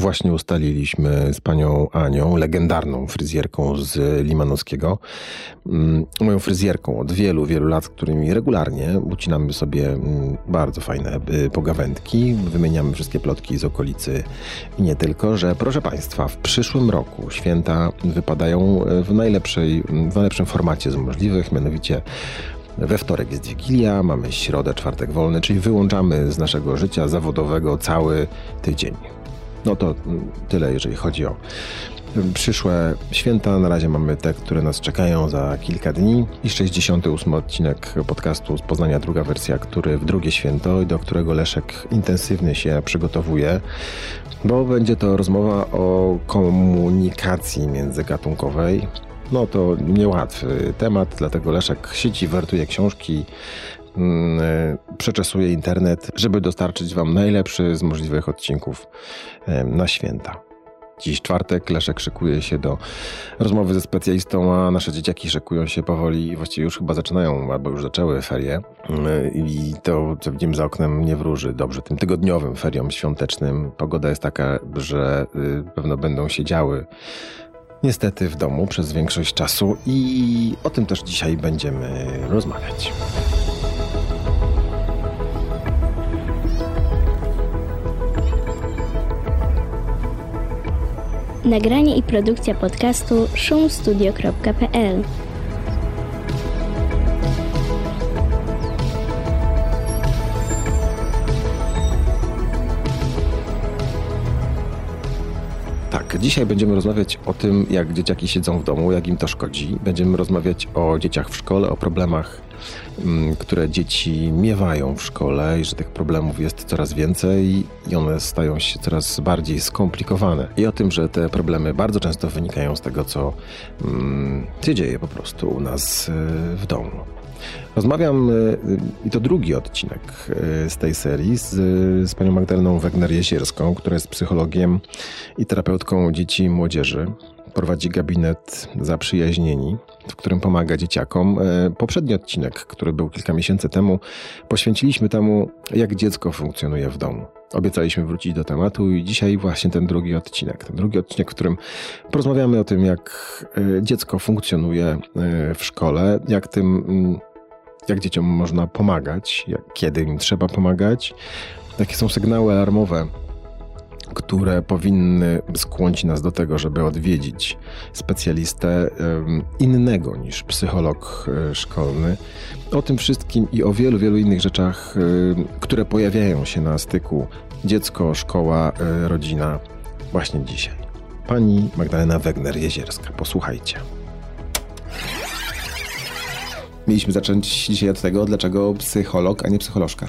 Właśnie ustaliliśmy z panią Anią, legendarną fryzjerką z Limanowskiego, mm, moją fryzjerką od wielu, wielu lat, z którymi regularnie ucinamy sobie mm, bardzo fajne y, pogawędki, wymieniamy wszystkie plotki z okolicy i nie tylko, że proszę państwa, w przyszłym roku święta wypadają w najlepszej, w najlepszym formacie z możliwych, mianowicie we wtorek jest Wigilia, mamy środę, czwartek wolny, czyli wyłączamy z naszego życia zawodowego cały tydzień. No to tyle, jeżeli chodzi o przyszłe święta. Na razie mamy te, które nas czekają za kilka dni i 68 odcinek podcastu z Poznania, druga wersja, który w drugie święto i do którego Leszek intensywnie się przygotowuje, bo będzie to rozmowa o komunikacji międzygatunkowej. No to niełatwy temat, dlatego Leszek sieci, wertuje książki, Mm, e, przeczesuję internet, żeby dostarczyć Wam najlepszy z możliwych odcinków e, na święta. Dziś czwartek, Leszek szykuje się do rozmowy ze specjalistą, a nasze dzieciaki szykują się powoli i właściwie już chyba zaczynają, albo już zaczęły ferie. Mm, I to, co widzimy za oknem, nie wróży dobrze tym tygodniowym feriom świątecznym. Pogoda jest taka, że y, pewno będą się działy niestety w domu przez większość czasu i o tym też dzisiaj będziemy rozmawiać. Nagranie i produkcja podcastu szumstudio.pl Tak, dzisiaj będziemy rozmawiać o tym, jak dzieciaki siedzą w domu, jak im to szkodzi. Będziemy rozmawiać o dzieciach w szkole, o problemach które dzieci miewają w szkole i że tych problemów jest coraz więcej i one stają się coraz bardziej skomplikowane. I o tym, że te problemy bardzo często wynikają z tego, co mm, się dzieje po prostu u nas y, w domu. Rozmawiam, y, i to drugi odcinek y, z tej serii, z, z panią Magdaleną Wegner-Jezierską, która jest psychologiem i terapeutką dzieci i młodzieży prowadzi gabinet Zaprzyjaźnieni, w którym pomaga dzieciakom. E, poprzedni odcinek, który był kilka miesięcy temu, poświęciliśmy temu, jak dziecko funkcjonuje w domu. Obiecaliśmy wrócić do tematu i dzisiaj właśnie ten drugi odcinek. Ten drugi odcinek, w którym porozmawiamy o tym, jak e, dziecko funkcjonuje e, w szkole, jak tym, jak dzieciom można pomagać, jak, kiedy im trzeba pomagać, jakie są sygnały alarmowe które powinny skłonić nas do tego, żeby odwiedzić specjalistę innego niż psycholog e, szkolny. O tym wszystkim i o wielu, wielu innych rzeczach, które pojawiają się na styku dziecko, szkoła, e, rodzina właśnie dzisiaj. Pani Magdalena Wegner-Jezierska. Posłuchajcie. Mieliśmy zacząć dzisiaj od tego, dlaczego psycholog, a nie psycholożka.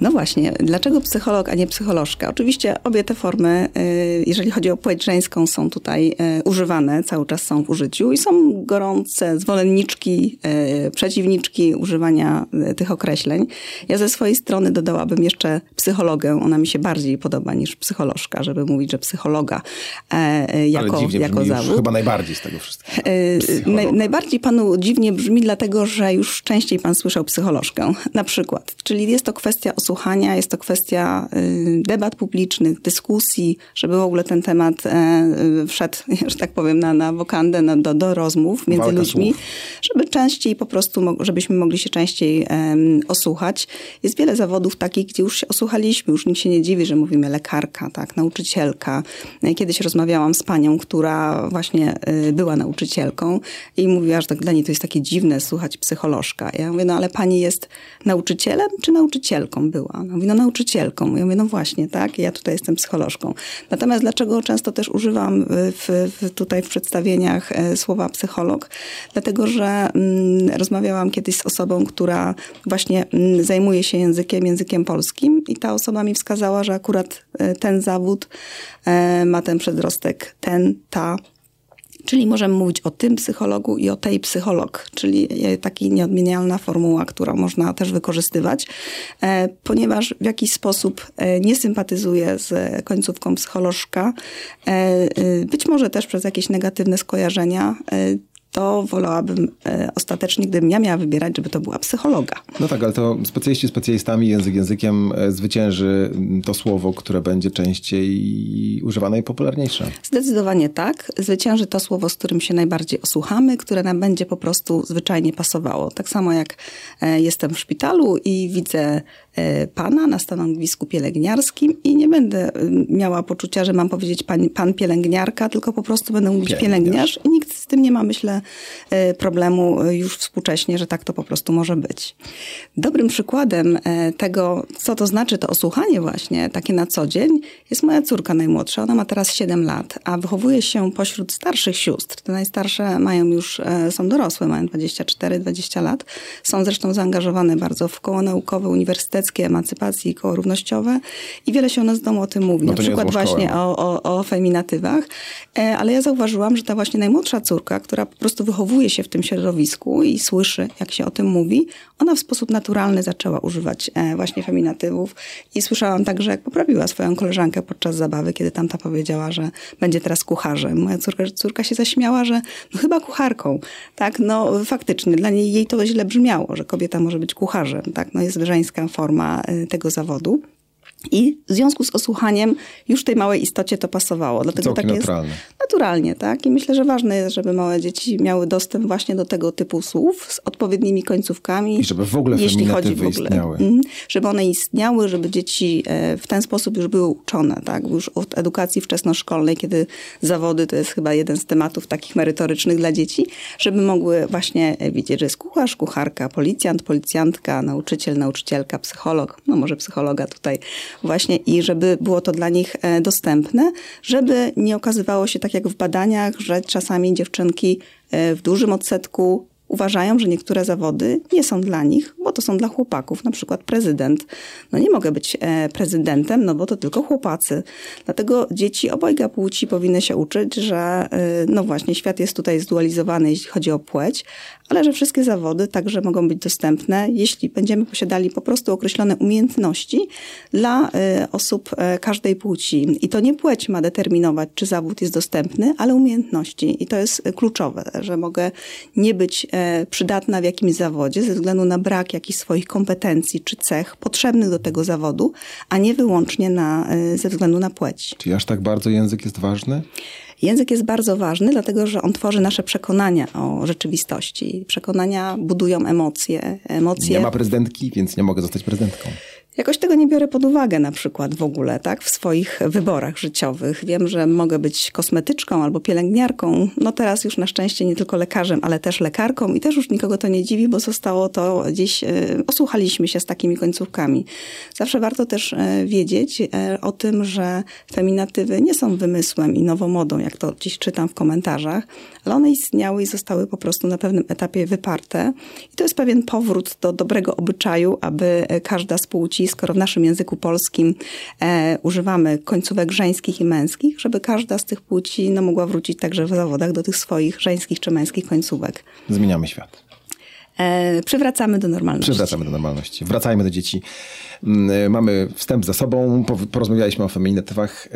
No właśnie, dlaczego psycholog, a nie psycholożka? Oczywiście obie te formy, y, jeżeli chodzi o płeć żeńską, są tutaj y, używane, cały czas są w użyciu i są gorące zwolenniczki, y, przeciwniczki używania tych określeń. Ja ze swojej strony dodałabym jeszcze psychologę. Ona mi się bardziej podoba niż psycholożka, żeby mówić, że psychologa e, jako, Ale dziwnie jako zawód. Chyba najbardziej z tego wszystkiego. Naj, najbardziej panu dziwnie brzmi, dlatego że już częściej pan słyszał psycholożkę, na przykład. Czyli jest to kwestia osób słuchania, jest to kwestia y, debat publicznych, dyskusji, żeby w ogóle ten temat e, y, wszedł, że tak powiem, na, na wokandę, na, do, do rozmów między Walka ludźmi, słów. żeby częściej po prostu, żebyśmy mogli się częściej osłuchać. Jest wiele zawodów takich, gdzie już się osłuchaliśmy, już nikt się nie dziwi, że mówimy lekarka, tak, nauczycielka. Kiedyś rozmawiałam z panią, która właśnie y, była nauczycielką i mówiła, że tak dla niej to jest takie dziwne słuchać psycholożka. Ja mówię, no ale pani jest nauczycielem czy nauczycielką była? No mówi, no nauczycielką. Ja mówię, no właśnie, tak, ja tutaj jestem psycholożką. Natomiast dlaczego często też używam w, w tutaj w przedstawieniach e, słowa psycholog? Dlatego, że mm, rozmawiałam kiedyś z osobą, która właśnie mm, zajmuje się językiem, językiem polskim i ta osoba mi wskazała, że akurat e, ten zawód e, ma ten przedrostek, ten, ta, Czyli możemy mówić o tym psychologu i o tej psycholog, czyli taki nieodmienialna formuła, którą można też wykorzystywać, e, ponieważ w jakiś sposób e, nie sympatyzuje z końcówką psycholożka, e, być może też przez jakieś negatywne skojarzenia to wolałabym e, ostatecznie, gdybym ja miała wybierać, żeby to była psychologa. No tak, ale to specjaliści specjalistami, język językiem e, zwycięży to słowo, które będzie częściej używane i popularniejsze. Zdecydowanie tak. Zwycięży to słowo, z którym się najbardziej osłuchamy, które nam będzie po prostu zwyczajnie pasowało. Tak samo jak e, jestem w szpitalu i widzę pana na stanowisku pielęgniarskim i nie będę e, miała poczucia, że mam powiedzieć pan, pan pielęgniarka, tylko po prostu będę mówić pielęgniarz. pielęgniarz i nikt z tym nie ma, myślę, e, problemu już współcześnie, że tak to po prostu może być. Dobrym przykładem tego, co to znaczy to osłuchanie właśnie, takie na co dzień, jest moja córka najmłodsza. Ona ma teraz 7 lat, a wychowuje się pośród starszych sióstr. Te najstarsze mają już, są dorosłe, mają 24-20 lat. Są zresztą zaangażowane bardzo w koło naukowe, uniwersyteckie, emancypacji i koło równościowe i wiele się u nas w domu o tym mówi. No na przykład właśnie o, o, o feminatywach. E, ale ja zauważyłam, że ta właśnie najmłodsza córka, która po prostu wychowuje się w tym środowisku i słyszy, jak się o tym mówi, ona w sposób naturalny zaczęła używać e, właśnie feminatywów i słyszałam także, jak poprawiła swoją koleżankę podczas zabawy, kiedy tamta powiedziała, że będzie teraz kucharzem. Moja córka, córka się zaśmiała, że no chyba kucharką. Tak, no faktycznie, dla niej jej to źle brzmiało, że kobieta może być kucharzem. Tak, no jest żeńska forma forma y, tego zawodu. I w związku z osłuchaniem już tej małej istocie to pasowało. Dlatego tak naturalne. jest naturalnie, tak? I myślę, że ważne jest, żeby małe dzieci miały dostęp właśnie do tego typu słów z odpowiednimi końcówkami. I żeby w ogóle jeśli chodzi w ogóle, istniały. Mhm. Żeby one istniały, żeby dzieci e, w ten sposób już były uczone, tak? Już od edukacji wczesnoszkolnej, kiedy zawody to jest chyba jeden z tematów takich merytorycznych dla dzieci, żeby mogły właśnie widzieć, że jest kucharz, kucharka, policjant, policjantka, nauczyciel, nauczycielka, psycholog, no może psychologa tutaj właśnie i żeby było to dla nich e, dostępne, żeby nie okazywało się tak jak w badaniach, że czasami dziewczynki e, w dużym odsetku uważają, że niektóre zawody nie są dla nich, bo to są dla chłopaków, na przykład prezydent. No nie mogę być e, prezydentem, no bo to tylko chłopacy. Dlatego dzieci obojga płci powinny się uczyć, że no właśnie świat jest tutaj zdualizowany, jeśli chodzi o płeć, ale że wszystkie zawody także mogą być dostępne, jeśli będziemy posiadali po prostu określone umiejętności dla y, osób każdej płci. I to nie płeć ma determinować, czy zawód jest dostępny, ale umiejętności. I to jest kluczowe, że mogę nie być przydatna w jakimś zawodzie ze względu na brak jakichś swoich kompetencji czy cech potrzebnych do tego zawodu, a nie wyłącznie na, ze względu na płeć. Czy aż tak bardzo język jest ważny? Język jest bardzo ważny, dlatego że on tworzy nasze przekonania o rzeczywistości. Przekonania budują emocje. emocje... Nie ma prezydentki, więc nie mogę zostać prezydentką. Jakoś tego nie biorę pod uwagę na przykład w ogóle, tak, w swoich wyborach życiowych. Wiem, że mogę być kosmetyczką albo pielęgniarką. No teraz już na szczęście nie tylko lekarzem, ale też lekarką i też już nikogo to nie dziwi, bo zostało to gdzieś, e, osłuchaliśmy się z takimi końcówkami. Zawsze warto też e, wiedzieć e, o tym, że feminatywy nie są wymysłem i nowomodą, jak to gdzieś czytam w komentarzach, ale one istniały i zostały po prostu na pewnym etapie wyparte. I to jest pewien powrót do dobrego obyczaju, aby każda z płci skoro w naszym języku polskim e, używamy końcówek żeńskich i męskich, żeby każda z tych płci no, mogła wrócić także w zawodach do tych swoich żeńskich czy męskich końcówek. Zmieniamy świat. E, przywracamy do normalności. Przywracamy do normalności. Wracajmy do dzieci. Mm, e, mamy wstęp za sobą, porozmawialiśmy o feminatywach.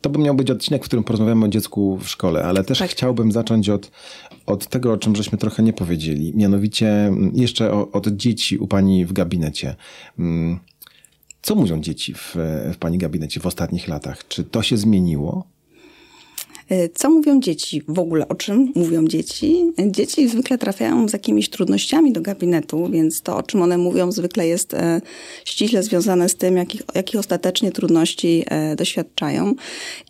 To by miał być odcinek, w którym porozmawiamy o dziecku w szkole, ale też tak. chciałbym zacząć od, od tego, o czym żeśmy trochę nie powiedzieli. Mianowicie mm, jeszcze o, od dzieci u pani w gabinecie. Co mówią dzieci w, w Pani gabinecie w ostatnich latach? Czy to się zmieniło? E, co mówią dzieci? W ogóle o czym mówią dzieci? Dzieci zwykle trafiają z jakimiś trudnościami do gabinetu, więc to, o czym one mówią, zwykle jest e, ściśle związane z tym, jakich, jakich ostatecznie trudności e, doświadczają.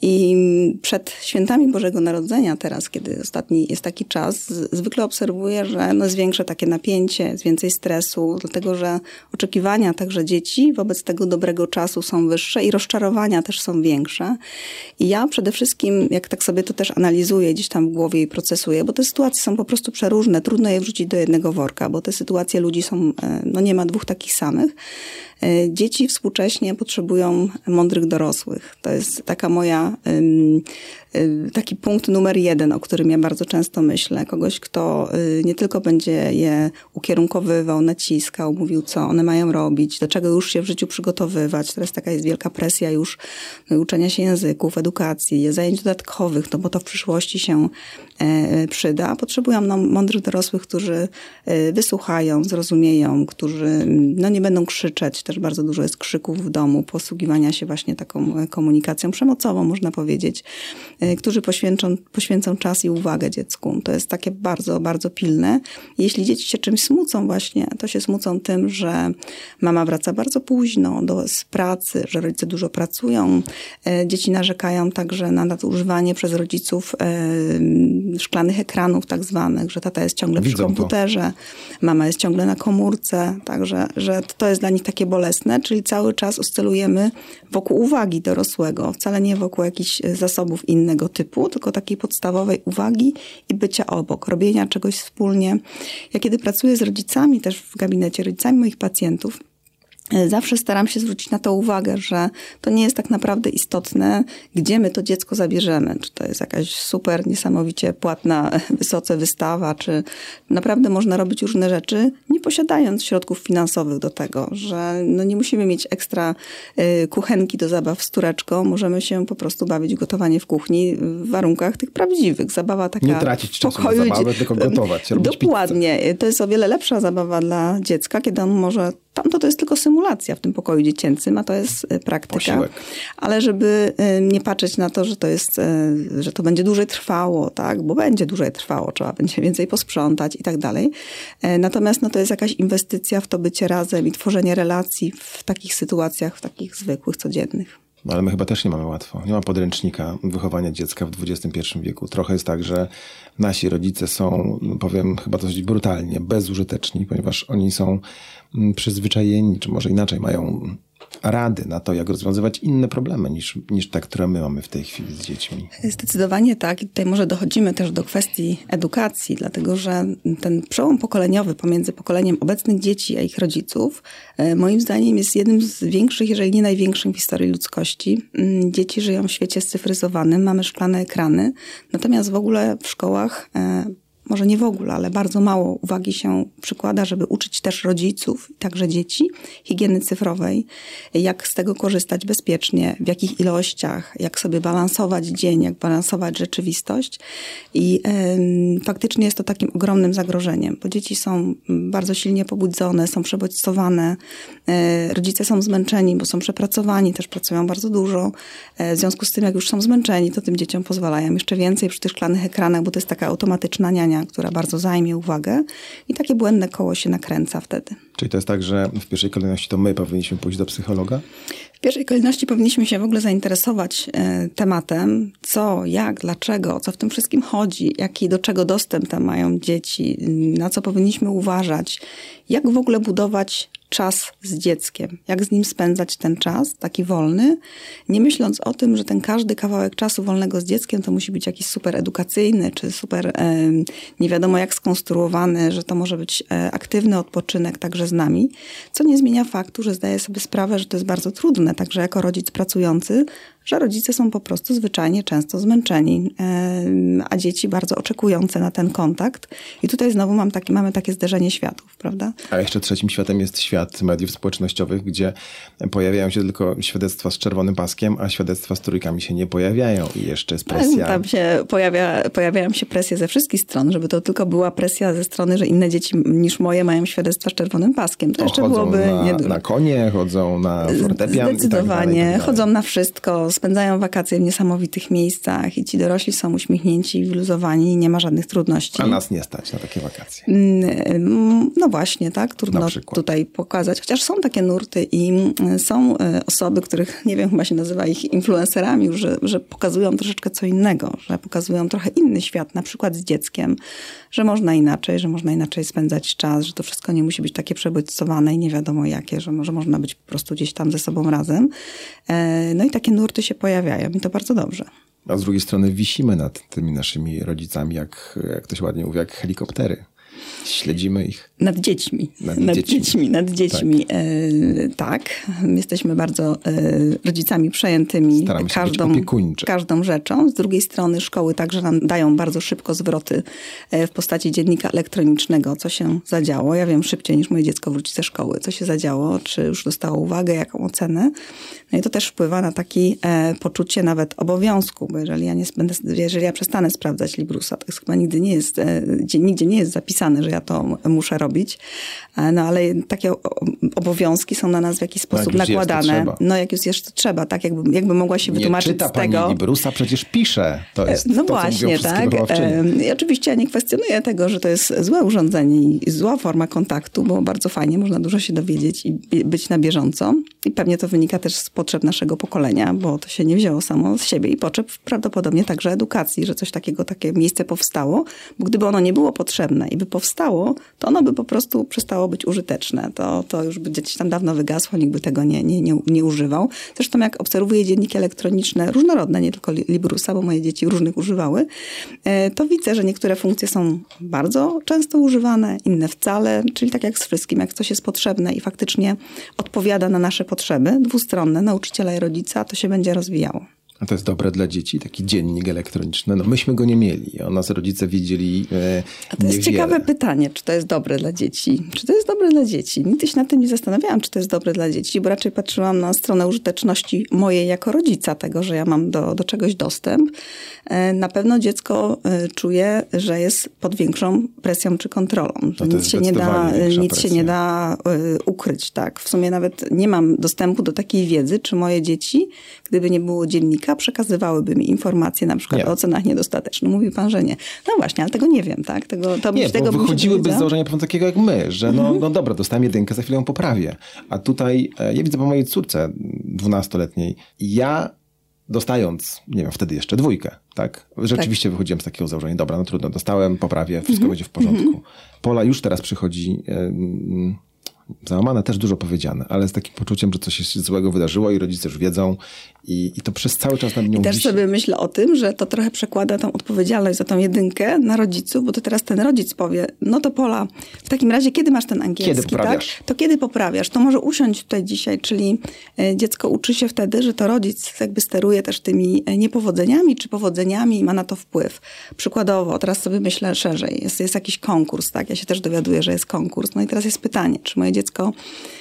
I przed świętami Bożego Narodzenia, teraz, kiedy ostatni jest taki czas, zwykle obserwuję, że no jest większe takie napięcie, jest więcej stresu, dlatego że oczekiwania także dzieci wobec tego dobrego czasu są wyższe i rozczarowania też są większe. I ja przede wszystkim, jak tak sobie sobie to też analizuję gdzieś tam w głowie i procesuję, bo te sytuacje są po prostu przeróżne. Trudno je wrzucić do jednego worka, bo te sytuacje ludzi są, e, no nie ma dwóch takich samych. Dzieci współcześnie potrzebują mądrych dorosłych. To jest taka moja Y, taki punkt numer jeden, o którym ja bardzo często myślę. Kogoś, kto y, nie tylko będzie je ukierunkowywał, naciskał, mówił, co one mają robić, do czego już się w życiu przygotowywać. Teraz taka jest wielka presja już no, uczenia się języków, edukacji, zajęć dodatkowych, no bo to w przyszłości się e, przyda. Potrzebują nam mądrych dorosłych, którzy e, wysłuchają, zrozumieją, którzy no, nie będą krzyczeć. Też bardzo dużo jest krzyków w domu, posługiwania się właśnie taką komunikacją przemocową, można powiedzieć. E, którzy poświęcą, poświęcą czas i uwagę dziecku. To jest takie bardzo, bardzo pilne. Jeśli dzieci się czymś smucą właśnie, to się smucą tym, że mama wraca bardzo późno do, z pracy, że rodzice dużo pracują. E, dzieci narzekają także na nadużywanie przez rodziców e, szklanych ekranów tak zwanych, że tata jest ciągle Widzą przy komputerze, to. mama jest ciągle na komórce, także że to jest dla nich takie bolesne, czyli cały czas oscylujemy wokół uwagi dorosłego, wcale nie wokół jakichś zasobów innych innego typu, tylko takiej podstawowej uwagi i bycia obok, robienia czegoś wspólnie. Ja kiedy pracuję z rodzicami, też w gabinecie rodzicami moich pacjentów, E, zawsze staram się zwrócić na to uwagę, że to nie jest tak naprawdę istotne, gdzie my to dziecko zabierzemy. Czy to jest jakaś super, niesamowicie płatna, wysoce wystawa, czy naprawdę można robić różne rzeczy, nie posiadając środków finansowych do tego, że no nie musimy mieć ekstra e, kuchenki do zabaw z tureczką, możemy się po prostu bawić gotowanie w kuchni w warunkach tych prawdziwych. Zabawa taka Nie tracić czasu na zabawę, tylko gotować, robić Dokładnie. Pizzę. To jest o wiele lepsza zabawa dla dziecka, kiedy on może Tamto to jest tylko symulacja w tym pokoju dziecięcym, a to jest e, praktyka. Posiłek. Ale żeby e, nie patrzeć na to, że to jest, e, że to będzie dłużej trwało, tak, bo będzie dłużej trwało, trzeba będzie więcej posprzątać i tak dalej. Natomiast no, to jest jakaś inwestycja w to bycie razem i tworzenie relacji w takich sytuacjach, w takich zwykłych, codziennych. No, ale my chyba też nie mamy łatwo. Nie ma podręcznika wychowania dziecka w XXI wieku. Trochę jest tak, że nasi rodzice są, no, powiem chyba dość brutalnie, bezużyteczni, ponieważ oni są mm, przyzwyczajeni, czy może inaczej, mają rady na to, jak rozwiązywać inne problemy niż, niż te, które my mamy w tej chwili z dziećmi. Zdecydowanie tak. I tutaj może dochodzimy też do kwestii edukacji, dlatego że ten przełom pokoleniowy pomiędzy pokoleniem obecnych dzieci a ich rodziców, e, moim zdaniem jest jednym z większych, jeżeli nie największym w historii ludzkości. Mm, dzieci żyją w świecie scyfryzowanym, mamy szklane ekrany, natomiast w ogóle w szkołach e, może nie w ogóle, ale bardzo mało uwagi się przykłada, żeby uczyć też rodziców, także dzieci, higieny cyfrowej, jak z tego korzystać bezpiecznie, w jakich ilościach, jak sobie balansować dzień, jak balansować rzeczywistość. I y, faktycznie jest to takim ogromnym zagrożeniem, bo dzieci są bardzo silnie pobudzone, są przebodźcowane, y, rodzice są zmęczeni, bo są przepracowani, też pracują bardzo dużo. Y, w związku z tym, jak już są zmęczeni, to tym dzieciom pozwalają jeszcze więcej przy tych szklanych ekranach, bo to jest taka automatyczna niania która bardzo zajmie uwagę i takie błędne koło się nakręca wtedy. Czyli to jest tak, że w pierwszej kolejności to my powinniśmy pójść do psychologa? W pierwszej kolejności powinniśmy się w ogóle zainteresować e, tematem, co, jak, dlaczego, co w tym wszystkim chodzi, jaki do czego dostęp tam mają dzieci, na co powinniśmy uważać, jak w ogóle budować czas z dzieckiem, jak z nim spędzać ten czas, taki wolny, nie myśląc o tym, że ten każdy kawałek czasu wolnego z dzieckiem to musi być jakiś super edukacyjny, czy super nie wiadomo jak skonstruowany, że to może być e, aktywny odpoczynek także z nami, co nie zmienia faktu, że zdaję sobie sprawę, że to jest bardzo trudne, także jako rodzic pracujący, że rodzice są po prostu zwyczajnie często zmęczeni, a dzieci bardzo oczekujące na ten kontakt. I tutaj znowu mam taki, mamy takie zderzenie światów, prawda? A jeszcze trzecim światem jest świat mediów społecznościowych, gdzie pojawiają się tylko świadectwa z czerwonym paskiem, a świadectwa z trójkami się nie pojawiają i jeszcze jest presja. Tam się pojawia, pojawiają się presje ze wszystkich stron, żeby to tylko była presja ze strony, że inne dzieci niż moje mają świadectwa z czerwonym paskiem. To, jeszcze byłoby na, niedużo. na konie, chodzą na fortepian Zdecydowanie, i tak dalej, tak chodzą na wszystko, spędzają wakacje w niesamowitych miejscach i ci dorośli są uśmiechnięci, wyluzowani i nie ma żadnych trudności. A nas nie stać na takie wakacje. Mm, no właśnie, tak? Trudno tutaj pokazać. Chociaż są takie nurty i mm, są e, osoby, których nie wiem, chyba się nazywa ich influencerami, że, że pokazują troszeczkę co innego, że pokazują trochę inny świat, na przykład z dzieckiem, że można inaczej, że można inaczej spędzać czas, że to wszystko nie musi być takie przebodźcowane i nie wiadomo jakie, że może można być po prostu gdzieś tam ze sobą razem. E, no i takie nurty się pojawiają i to bardzo dobrze. A z drugiej strony wisimy nad tymi naszymi rodzicami, jak, jak to się ładnie mówi, jak helikoptery. Śledzimy ich. Nad dziećmi. Nad Nad, dziećmi. dziećmi. nad dziećmi. Tak. E, tak. Jesteśmy bardzo e, rodzicami przejętymi Staramy każdą, każdą rzeczą. Z drugiej strony szkoły także nam dają bardzo szybko zwroty e, w postaci dziennika elektronicznego, co się zadziało. Ja wiem szybciej niż moje dziecko wróci ze szkoły, co się zadziało, czy już dostało uwagę, jaką ocenę. No i to też wpływa na takie e, poczucie nawet obowiązku, bo jeżeli ja, nie będę, jeżeli ja przestanę sprawdzać Librusa, to jest chyba nigdy nie jest, e, gdzie, nigdzie nie jest zapisane, że ja to muszę robić, e, no ale takie obowiązki są na nas w jakiś sposób jak jest, to nakładane. trzeba. no jak już jest, to trzeba, tak jakby, jakby mogła się Nie wytłumaczyć czyta z pani tego. Librusa, przecież pisze. To jest No to, właśnie, tak. E, I oczywiście ja nie kwestionuję tego, że to jest złe urządzenie i zła forma kontaktu, bo bardzo fajnie można dużo się dowiedzieć i być na bieżąco. I pewnie to wynika też z potrzeb naszego pokolenia, bo to się nie wzięło samo z siebie i potrzeb prawdopodobnie także edukacji, że coś takiego, takie miejsce powstało, bo gdyby ono nie było potrzebne i by powstało, to ono by po prostu przestało być użyteczne. To, to już by gdzieś tam dawno wygasło, nikt by tego nie, nie, nie, nie używał. Zresztą jak obserwuję dzienniki elektroniczne, różnorodne, nie tylko Li- Librusa, bo moje dzieci różnych używały, e, to widzę, że niektóre funkcje są bardzo często używane, inne wcale, czyli tak jak z wszystkim, jak coś jest potrzebne i faktycznie odpowiada na nasze potrzeby, dwustronne, nauczyciela i rodzica, to się będzie rozwijało. A to jest dobre dla dzieci, taki dziennik elektroniczny. No myśmy go nie mieli. O nas rodzice widzieli e, A to jest niewiele. ciekawe pytanie, czy to jest dobre dla dzieci. Czy to jest dobre dla dzieci? Nigdy się nad tym nie zastanawiałam, czy to jest dobre dla dzieci, bo raczej patrzyłam na stronę użyteczności mojej jako rodzica, tego, że ja mam do, do czegoś dostęp. E, Na pewno dziecko e, czuje, że jest pod większą presją czy kontrolą. No to nic się nie da, nic się nie da e, ukryć. Tak? W sumie nawet nie mam dostępu do takiej wiedzy, czy moje dzieci, gdyby nie było dziennika, przekazywałyby mi informacje na przykład Nie. o ocenach niedostatecznych. Mówi pan, że nie. No właśnie, ale tego nie wiem, tak? Tego, to Nie, tego bo wychodziłyby z założenia pewnie takiego jak my, że no, no dobra, dostałem jedynkę, za chwilę ją poprawię. A tutaj, e, ja widzę po mojej córce dwunastoletniej, ja dostając, nie wiem, wtedy jeszcze dwójkę, tak? Rzeczywiście wychodziłem z takiego założenia, dobra, no trudno, dostałem, poprawię, wszystko będzie w porządku. Pola już teraz przychodzi... Załamane też dużo powiedziane, ale z takim poczuciem, że coś się złego wydarzyło i rodzice już wiedzą i, i to przez cały czas nad nią I też wisi. sobie myślę o tym, że to trochę przekłada tą odpowiedzialność za tą jedynkę na rodziców, bo to teraz ten rodzic powie, no to Pola, w takim razie kiedy masz ten angielski, Kiedy poprawiasz? tak? To kiedy poprawiasz? To może usiądź tutaj dzisiaj, czyli e, dziecko uczy się wtedy, że to rodzic jakby steruje też tymi e, niepowodzeniami czy powodzeniami i ma na to wpływ. Przykładowo, teraz sobie myślę szerzej, jest, jest jakiś konkurs, tak? Ja się też dowiaduję, że jest konkurs. No i teraz jest pytanie, czy moje dziecko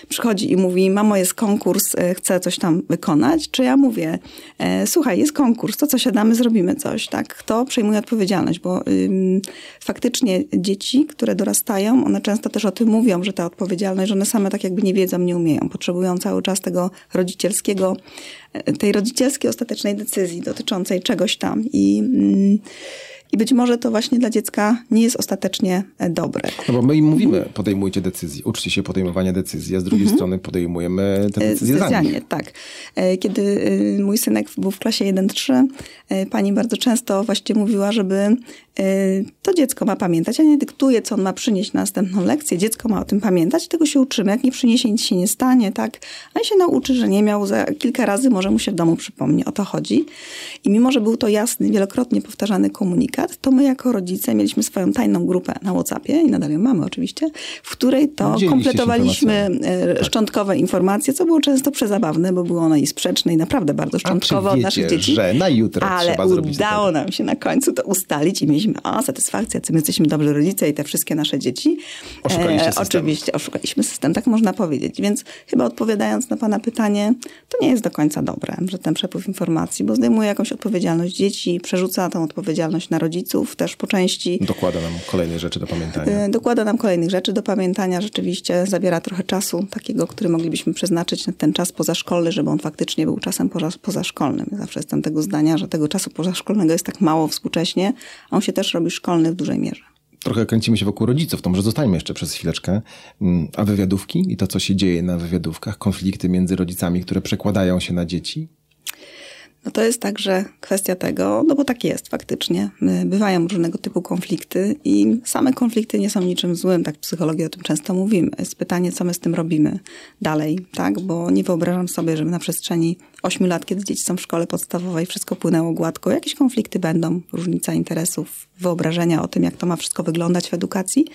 przychodzi i mówi, mamo, jest konkurs, e, chcę coś tam wykonać, czy ja mówię, e, słuchaj, jest konkurs, to co siadamy, zrobimy coś, tak? Kto przejmuje odpowiedzialność, bo ym, faktycznie dzieci, które dorastają, one często też o tym mówią, że ta odpowiedzialność, że one same tak jakby nie wiedzą, nie umieją, potrzebują cały czas tego rodzicielskiego, e, tej rodzicielskiej ostatecznej decyzji dotyczącej czegoś tam. I... Ym, i być może to właśnie dla dziecka nie jest ostatecznie e, dobre. No bo my im mówimy, Mhm. podejmujcie decyzje, uczcie się podejmowania decyzji, a z drugiej strony podejmujemy te decyzje za Specjalnie, tak. E, Kiedy e, mój synek był w klasie 1-3, e, pani bardzo często właśnie mówiła, żeby e, to dziecko ma pamiętać. Ja nie dyktuję, co on ma przynieść na następną lekcję. Dziecko ma o tym pamiętać, tego się uczymy. Jak nie przyniesie, nic się nie stanie, tak? A się nauczy, że nie miał za kilka razy, może mu się w domu przypomni. O to chodzi. I mimo, że był to jasny, wielokrotnie powtarzany komunikat, to my jako rodzice mieliśmy swoją tajną grupę na Whatsappie i nadal ją mamy oczywiście, w której to Dzieliliście się kompletowaliśmy e, szczątkowe informacje, co było często przezabawne, bo było one i sprzeczne i naprawdę bardzo szczątkowe od naszych dzieci. że na jutro Ale trzeba zrobić udało nam się na końcu to ustalić i mieliśmy o, satysfakcję, my jesteśmy dobrzy rodzice i te wszystkie nasze dzieci. E, system. Oczywiście, oszukaliśmy system, tak można powiedzieć. Więc chyba odpowiadając na pana pytanie, to nie jest do końca dobre, że ten przepływ informacji, bo zdejmuje jakąś odpowiedzialność dzieci, przerzuca tą odpowiedzialność na rodziców też po części. Dokłada nam kolejne rzeczy do pamiętania. E, Dokłada nam kolejnych rzeczy do pamiętania. Rzeczywiście zabiera trochę czasu takiego, który moglibyśmy przeznaczyć na ten czas pozaszkolny, żeby on faktycznie był czasem poza- pozaszkolnym. Zawsze jestem tego zdania, że tego czasu pozaszkolnego jest tak mało współcześnie, a on się też robi szkolny w dużej mierze. Trochę kręcimy się wokół rodziców, to może zostańmy jeszcze przez chwileczkę. Mm, A wywiadówki i to, co się dzieje na wywiadówkach, konflikty między rodzicami, które przekładają się na dzieci? No to jest także kwestia tego, no bo tak jest faktycznie. Bywają różnego typu konflikty i same konflikty nie są niczym złym, tak w psychologii o tym często mówimy. Jest pytanie, co my z tym robimy dalej, tak? Bo nie wyobrażam sobie, żeby na przestrzeni 8 lat, kiedy dzieci są w szkole podstawowej, wszystko płynęło gładko. Jakieś konflikty będą, różnica interesów, wyobrażenia o tym, jak to ma wszystko wyglądać w edukacji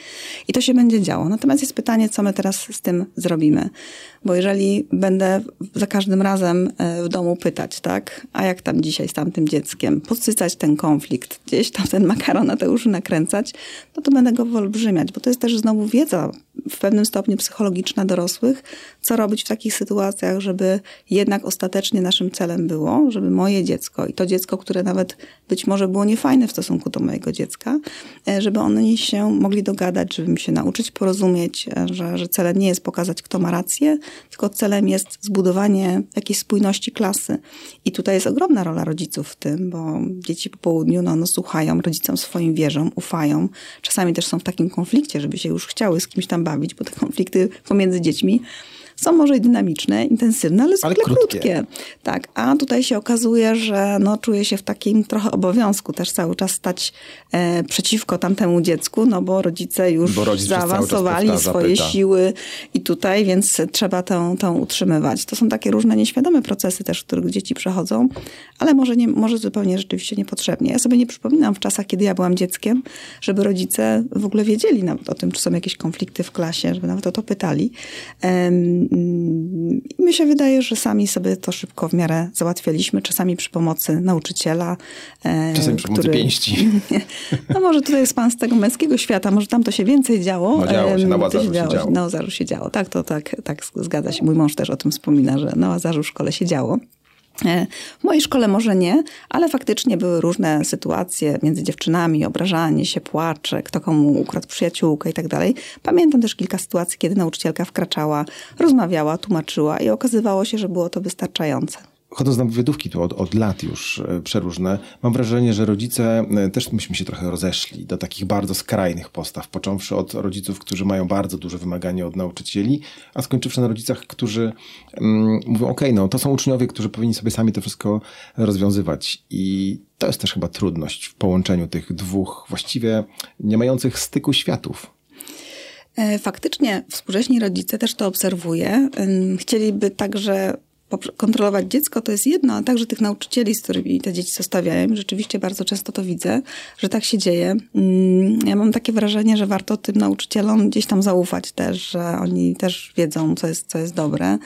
i to się będzie działo. Natomiast jest pytanie, co my teraz z tym zrobimy. Bo jeżeli będę za każdym razem e, w domu pytać, tak, a jak tam dzisiaj z tamtym dzieckiem, podsycać ten konflikt, gdzieś tam ten makaron na te uszy nakręcać, no to będę go wyolbrzymiać, bo to jest też znowu wiedza w pewnym stopniu psychologiczna dorosłych, co robić w takich sytuacjach, żeby jednak ostatecznie naszym celem było, żeby moje dziecko i to dziecko, które nawet być może było niefajne w stosunku do mojego dziecka, e, żeby oni się mogli dogadać, żeby mi się nauczyć porozumieć, e, że, że celem nie jest pokazać, kto ma rację, tylko celem jest zbudowanie jakiejś spójności klasy. I tutaj jest ogromna rola rodziców w tym, bo dzieci po południu no, no, słuchają, rodzicom swoim wierzą, ufają. Czasami też są w takim konflikcie, żeby się już chciały z kimś tam bawić, bo te konflikty pomiędzy dziećmi są może i dynamiczne, intensywne, ale zwykle ale krótkie. krótkie. Tak, a tutaj się okazuje, że no, czuję się w takim trochę obowiązku też cały czas stać e, przeciwko tamtemu dziecku, no bo rodzice już bo zaawansowali powtarza, swoje pyta. siły i tutaj, więc trzeba tę, tę utrzymywać. To są takie różne nieświadome procesy też, w których dzieci przechodzą, ale może, nie, może zupełnie rzeczywiście niepotrzebnie. Ja sobie nie przypominam w czasach, kiedy ja byłam dzieckiem, żeby rodzice w ogóle wiedzieli nawet o tym, czy są jakieś konflikty w klasie, żeby nawet o to pytali. I mi się wydaje, że sami sobie to szybko w miarę załatwialiśmy, czasami przy pomocy nauczyciela. E, czasami przy pomocy pięści. no może tutaj jest pan z tego męskiego świata, może tam to się więcej działo. No działo się, na Łazarzu się działo. Się działo. Na Łazarzu się działo, tak, to tak, tak zgadza się. Mój mąż też o tym wspomina, że na Łazarzu w szkole się działo. E, w mojej szkole może nie, ale faktycznie były różne sytuacje między dziewczynami, obrażanie się, płacze, kto komu ukradł przyjaciółkę i tak dalej. Pamiętam też kilka sytuacji, kiedy nauczycielka wkraczała, rozmawiała, tłumaczyła i okazywało się, że było to wystarczające chodząc na wywiadówki tu od, od lat już e, przeróżne, mam wrażenie, że rodzice e, też myśmy się trochę rozeszli do takich bardzo skrajnych postaw, począwszy od rodziców, którzy mają bardzo duże wymagania od nauczycieli, a skończywszy na rodzicach, którzy mm, mówią, ok, no to są uczniowie, którzy powinni sobie sami to wszystko rozwiązywać i to jest też chyba trudność w połączeniu tych dwóch właściwie nie mających styku światów. E, faktycznie współcześni rodzice też to obserwuję. Chcieliby także kontrolować dziecko to jest jedno, a także tych nauczycieli, z którymi te dzieci zostawiają. Rzeczywiście bardzo często to widzę, że tak się dzieje. Mm, ja mam takie wrażenie, że warto tym nauczycielom gdzieś tam zaufać też, że oni też wiedzą, co jest, co jest dobre.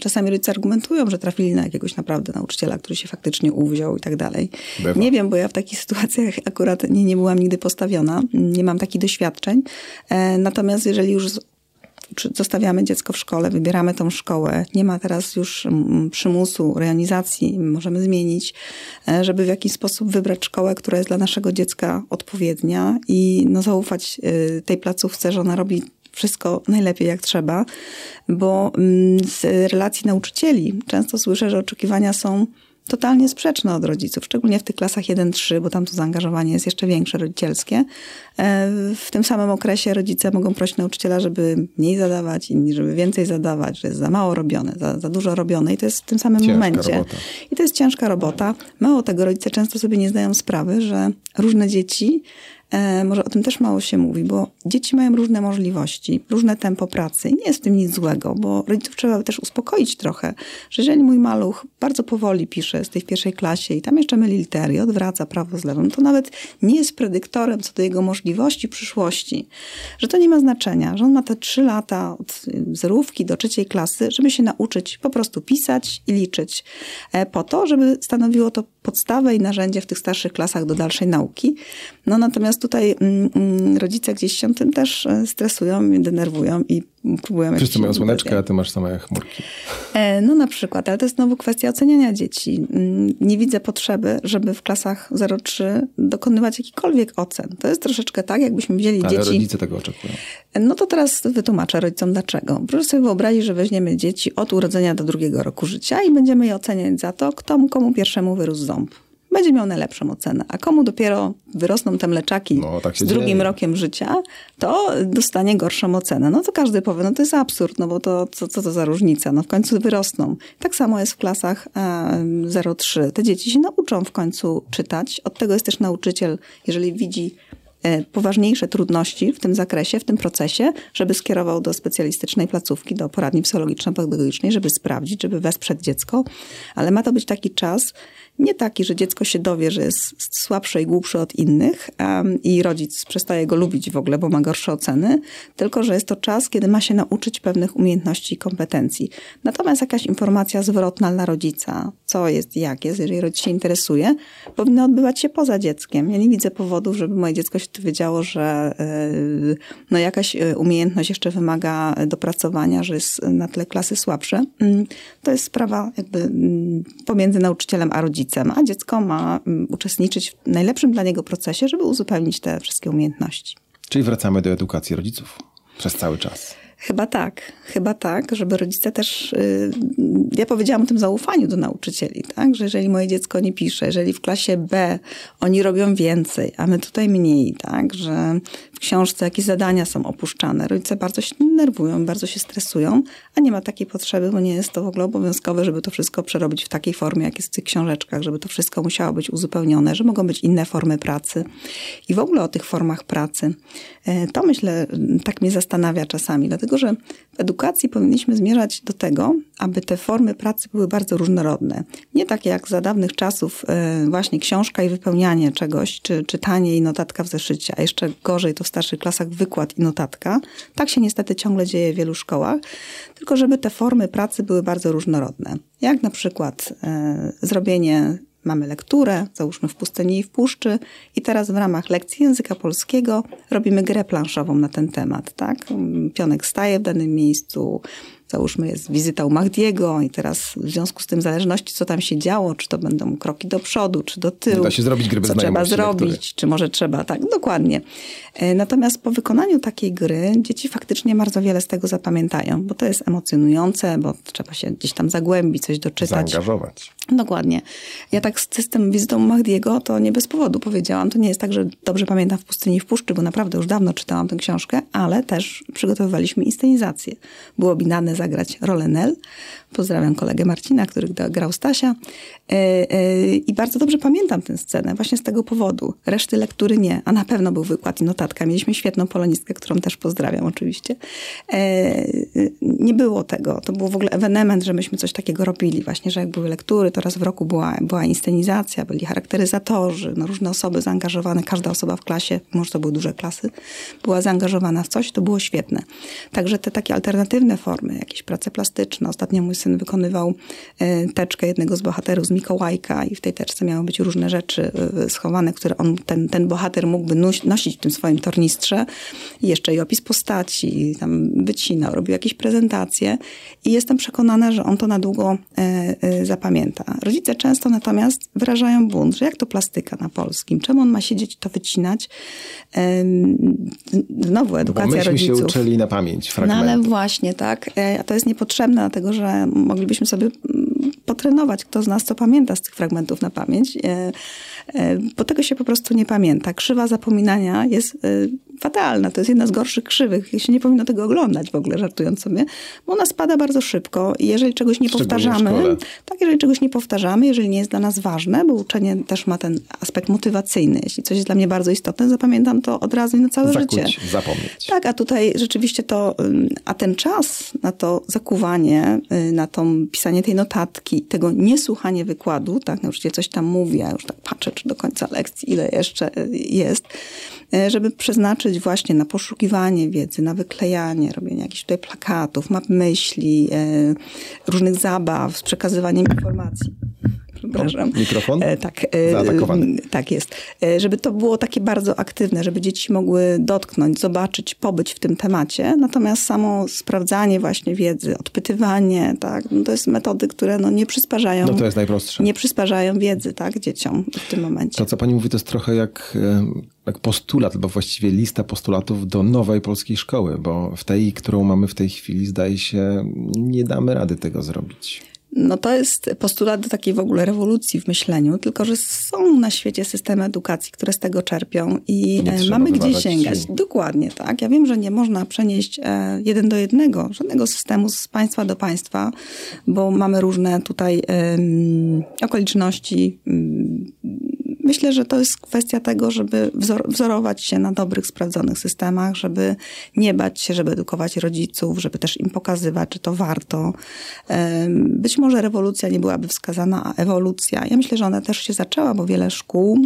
Czasami rodzice argumentują, że trafili na jakiegoś naprawdę nauczyciela, który się faktycznie uwziął i tak dalej. Bywa. Nie wiem, bo ja w takich sytuacjach akurat nie, nie byłam nigdy postawiona, nie mam takich doświadczeń. E, natomiast jeżeli już zostawiamy dziecko w szkole, wybieramy tą szkołę, nie ma teraz już mm, przymusu, realizacji, możemy zmienić, e, żeby w jakiś sposób wybrać szkołę, która jest dla naszego dziecka odpowiednia i no, zaufać e, tej placówce, że ona robi wszystko najlepiej jak trzeba, bo mm, z relacji nauczycieli często słyszę, że oczekiwania są totalnie sprzeczne od rodziców, szczególnie w tych klasach 1-3, bo tam to zaangażowanie jest jeszcze większe rodzicielskie. E, w tym samym okresie rodzice mogą prosić nauczyciela, żeby mniej zadawać, inni, żeby więcej zadawać, że jest za mało robione, za, za dużo robione i to jest w tym samym ciężka momencie. Robota. I to jest ciężka robota. Mało tego, rodzice często sobie nie zdają sprawy, że różne dzieci może o tym też mało się mówi, bo dzieci mają różne możliwości, różne tempo pracy. Nie jest w tym nic złego, bo rodziców trzeba też uspokoić trochę, że jeżeli mój maluch bardzo powoli pisze, jest w pierwszej klasie i tam jeszcze myli litery, odwraca prawo z lewą, to nawet nie jest predyktorem co do jego możliwości przyszłości, że to nie ma znaczenia, że on ma te trzy lata od zerówki do trzeciej klasy, żeby się nauczyć po prostu pisać i liczyć, e, po to, żeby stanowiło to podstawę i narzędzie w tych starszych klasach do dalszej nauki. No natomiast tutaj mm, mm, rodzice gdzieś się tym też e, stresują, denerwują i próbują... Wszyscy mają słoneczkę, a ty masz same chmurki. E, no na przykład, ale to jest znowu kwestia oceniania dzieci. Mm, nie widzę potrzeby, żeby w klasach 0-3 dokonywać jakichkolwiek ocen. To jest troszeczkę tak, jakbyśmy wzięli ale dzieci... rodzice tego oczekują. No to teraz wytłumaczę rodzicom dlaczego. Proszę sobie wyobrazić, że weźmiemy dzieci od urodzenia do drugiego roku życia i będziemy je oceniać za to, kto komu pierwszemu wyrósł ząb będzie miał najlepszą ocenę. A komu dopiero wyrosną te mleczaki no, tak z drugim dzieje. rokiem życia, to dostanie gorszą ocenę. No to każdy powie, no to jest absurd, no bo to co, co to za różnica? No w końcu wyrosną. Tak samo jest w klasach e, 0-3. Te dzieci się nauczą w końcu czytać. Od tego jest też nauczyciel, jeżeli widzi e, poważniejsze trudności w tym zakresie, w tym procesie, żeby skierował do specjalistycznej placówki, do poradni psychologiczno-pedagogicznej, żeby sprawdzić, żeby wesprzeć dziecko. Ale ma to być taki czas, nie taki, że dziecko się dowie, że jest słabsze i głupsze od innych um, i rodzic przestaje go lubić w ogóle, bo ma gorsze oceny, tylko że jest to czas, kiedy ma się nauczyć pewnych umiejętności i kompetencji. Natomiast jakaś informacja zwrotna dla rodzica, co jest, jak jest, jeżeli rodzic się interesuje, powinna odbywać się poza dzieckiem. Ja nie widzę powodów, żeby moje dziecko się dowiedziało, że yy, no jakaś e, umiejętność jeszcze wymaga dopracowania, że jest na tle klasy słabsze. Yy, to jest sprawa jakby yy, pomiędzy nauczycielem a rodzicem rodzicem, a dziecko ma mm, uczestniczyć w najlepszym dla niego procesie, żeby uzupełnić te wszystkie umiejętności. Czyli wracamy do edukacji rodziców przez cały czas. Chyba tak, chyba tak, żeby rodzice też. Y, ja powiedziałam o tym zaufaniu do nauczycieli, tak? że jeżeli moje dziecko nie pisze, jeżeli w klasie B oni robią więcej, a my tutaj mniej, tak? że w książce jakieś zadania są opuszczane, rodzice bardzo się nerwują, bardzo się stresują, a nie ma takiej potrzeby, bo nie jest to w ogóle obowiązkowe, żeby to wszystko przerobić w takiej formie, jak jest w tych książeczkach, żeby to wszystko musiało być uzupełnione, że mogą być inne formy pracy. I w ogóle o tych formach pracy. E, to myślę, tak mnie zastanawia czasami, dlatego dlatego że w edukacji powinniśmy zmierzać do tego, aby te formy pracy były bardzo różnorodne. Nie takie jak za dawnych czasów, e, właśnie książka i wypełnianie czegoś, czy czytanie i notatka w zeszycie, a jeszcze gorzej to w starszych klasach wykład i notatka. Tak się niestety ciągle dzieje w wielu szkołach, tylko żeby te formy pracy były bardzo różnorodne. Jak na przykład e, zrobienie Mamy lekturę, załóżmy w pustyni i w puszczy i teraz w ramach lekcji języka polskiego robimy grę planszową na ten temat, tak? Pionek staje w danym miejscu, załóżmy jest wizyta u Mahdiego i teraz w związku z tym zależności, co tam się działo, czy to będą kroki do przodu, czy do tyłu. Da się zrobić gry Co trzeba zrobić, lektury. czy może trzeba, tak, dokładnie. E, natomiast po wykonaniu takiej gry dzieci faktycznie bardzo wiele z tego zapamiętają, bo to jest emocjonujące, bo trzeba się gdzieś tam zagłębić, coś doczytać. Zaangażować. Dokładnie. Ja tak z systemem wizytą Mahdiego to nie bez powodu powiedziałam. To nie jest tak, że dobrze pamiętam w pustyni w puszczy, bo naprawdę już dawno czytałam tę książkę, ale też przygotowywaliśmy inscenizację. Było binane zagrać rolę Nel. Pozdrawiam kolegę Marcina, który grał Stasia. E, e, I bardzo dobrze pamiętam tę scenę właśnie z tego powodu. Reszty lektury nie, a na pewno był wykład i notatka. Mieliśmy świetną polonistkę, którą też pozdrawiam oczywiście. E, nie było tego. To był w ogóle ewenement, że myśmy coś takiego robili. Właśnie, że jak były lektury, to raz w roku była, była inscenizacja, byli charakteryzatorzy, no różne osoby zaangażowane. Każda osoba w klasie, może to były duże klasy, była zaangażowana w coś. To było świetne. Także te takie alternatywne formy, jakieś prace plastyczne. Ostatnio mój syn wykonywał e, teczkę jednego z bohaterów z Mikołajka i w tej teczce miały być różne rzeczy e, schowane, które on, ten, ten bohater mógłby nosić w tym swoim tornistrze. I jeszcze i opis postaci, i tam wycinał, robił jakieś prezentacje i jestem przekonana, że on to na długo e, zapamięta. Rodzice często natomiast wyrażają bunt, że jak to plastyka na polskim, czemu on ma siedzieć to wycinać? Znowu edukacja Bo myśmy rodziców. się uczyli na pamięć fragmenty. No ale właśnie, tak. A to jest niepotrzebne, dlatego że moglibyśmy sobie mm, potrenować, kto z nas co pamięta z tych fragmentów na pamięć, e, e, bo tego się po prostu nie pamięta. Krzywa zapominania jest e, fatalna. To jest jedna z gorszych krzywych. Się nie powinno tego oglądać w ogóle, żartując sobie, bo ona spada bardzo szybko i jeżeli czegoś nie powtarzamy, tak, jeżeli czegoś nie powtarzamy, jeżeli nie jest dla nas ważne, bo uczenie też ma ten aspekt motywacyjny. Jeśli coś jest dla mnie bardzo istotne, zapamiętam to od razu i na całe Zakuć, życie. zapomnieć. Tak, a tutaj rzeczywiście to, a ten czas na to zakuwanie, y, na to pisanie tej notatki, tego niesłuchanie wykładu, tak, nauczyciel coś tam mówi, ja już tak patrzę, czy do końca lekcji, ile jeszcze y, jest, żeby przeznaczyć właśnie na poszukiwanie wiedzy, na wyklejanie, robienie jakichś tutaj plakatów, map myśli, różnych zabaw z przekazywaniem informacji przepraszam. Mikrofon? E, tak, e, tak jest. E, żeby to było takie bardzo aktywne, żeby dzieci mogły dotknąć, zobaczyć, pobyć w tym temacie. Natomiast samo sprawdzanie właśnie wiedzy, odpytywanie, tak, no to jest metody, które no nie przysparzają. No to jest najprostsze. Nie przysparzają wiedzy, tak, dzieciom w tym momencie. To, co pani mówi, to jest trochę jak jak postulat, albo właściwie lista postulatów do nowej polskiej szkoły, bo w tej, którą mamy w tej chwili, zdaje się, nie damy rady tego zrobić. No to jest postulat do takiej w ogóle rewolucji w myśleniu, tylko że są na świecie systemy edukacji, które z tego czerpią i e, mamy gdzie sięgać. Się. Dokładnie tak. Ja wiem, że nie można przenieść e, jeden do jednego żadnego systemu z państwa do państwa, bo mamy różne tutaj um, okoliczności um, myślę, że to jest kwestia tego, żeby wzor wzorować się na dobrych, sprawdzonych systemach, żeby nie bać się, żeby edukować rodziców, żeby też im pokazywać, czy to warto. Być może rewolucja nie byłaby wskazana, a ewolucja. Ja myślę, że ona też się zaczęła, bo wiele szkół,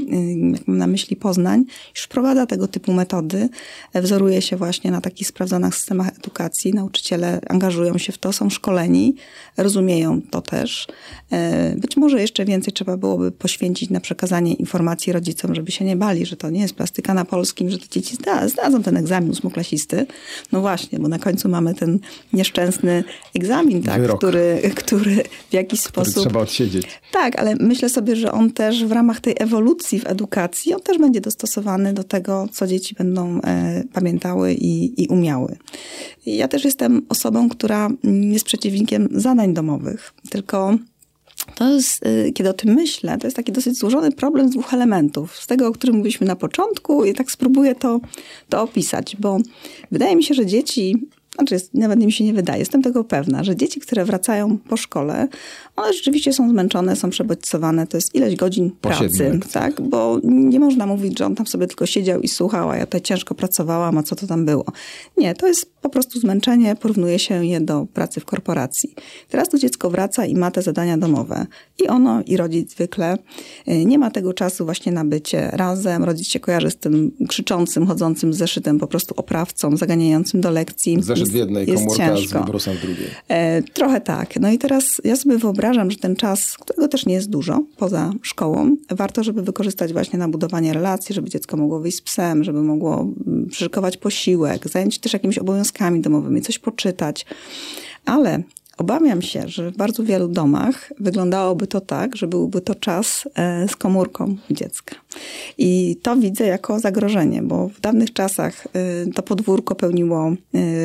jak mam na myśli Poznań, już wprowadza tego typu metody, wzoruje się właśnie na takich sprawdzonych systemach edukacji. Nauczyciele angażują się w to, są szkoleni, rozumieją to też. E, być może jeszcze więcej trzeba byłoby poświęcić na przekazanie informacji rodzicom, żeby się nie bali, że to nie jest plastyka na polskim, że te dzieci zda, zdadzą ten egzamin ósmoklasisty. No właśnie, bo na końcu mamy ten nieszczęsny egzamin, tak, który, który w jakiś który sposób... trzeba odsiedzieć. Tak, ale myślę sobie, że on też w ramach tej ewolucji w edukacji, on też będzie dostosowany do tego, co dzieci będą e, pamiętały i, i umiały. Ja też jestem osobą, która jest przeciwnikiem zadań domowych, tylko to jest, y, kiedy o tym myślę, to jest taki dosyć złożony problem z dwóch elementów. Z tego, o którym mówiliśmy na początku i tak spróbuję to, to opisać, bo wydaje mi się, że dzieci znaczy nawet mi się nie wydaje, jestem tego pewna, że dzieci, które wracają po szkole, one rzeczywiście są zmęczone, są przebodźcowane, to jest ileś godzin Po pracy, tak? Bo nie można mówić, że on tam sobie tylko siedział i słuchał, a ja tutaj ciężko pracowałam, a co to tam było. Nie, to jest po prostu zmęczenie, porównuje się je do pracy w korporacji. Teraz to dziecko wraca i ma te zadania domowe. I ono, i rodzic zwykle y, nie ma tego czasu właśnie na bycie razem. Rodzic się kojarzy z tym krzyczącym, chodzącym zeszytem, po prostu oprawcą, zaganiającym do lekcji. Zeszyt w jednej, jest komórka z ciężko. wibrusem w drugiej. E, trochę tak. No i teraz ja sobie wyobrażam, że ten czas, którego też nie jest dużo poza szkołą, warto, żeby wykorzystać właśnie na budowanie relacji, żeby dziecko mogło wyjść z psem, żeby mogło mm, przyszykować posiłek, zająć się też jakimiś obowiązkami domowymi, coś poczytać. Ale obawiam się, że w bardzo wielu domach wyglądałoby to tak, że byłby to czas e, z komórką dziecka. I to widzę jako zagrożenie, bo w dawnych czasach y, to podwórko pełniło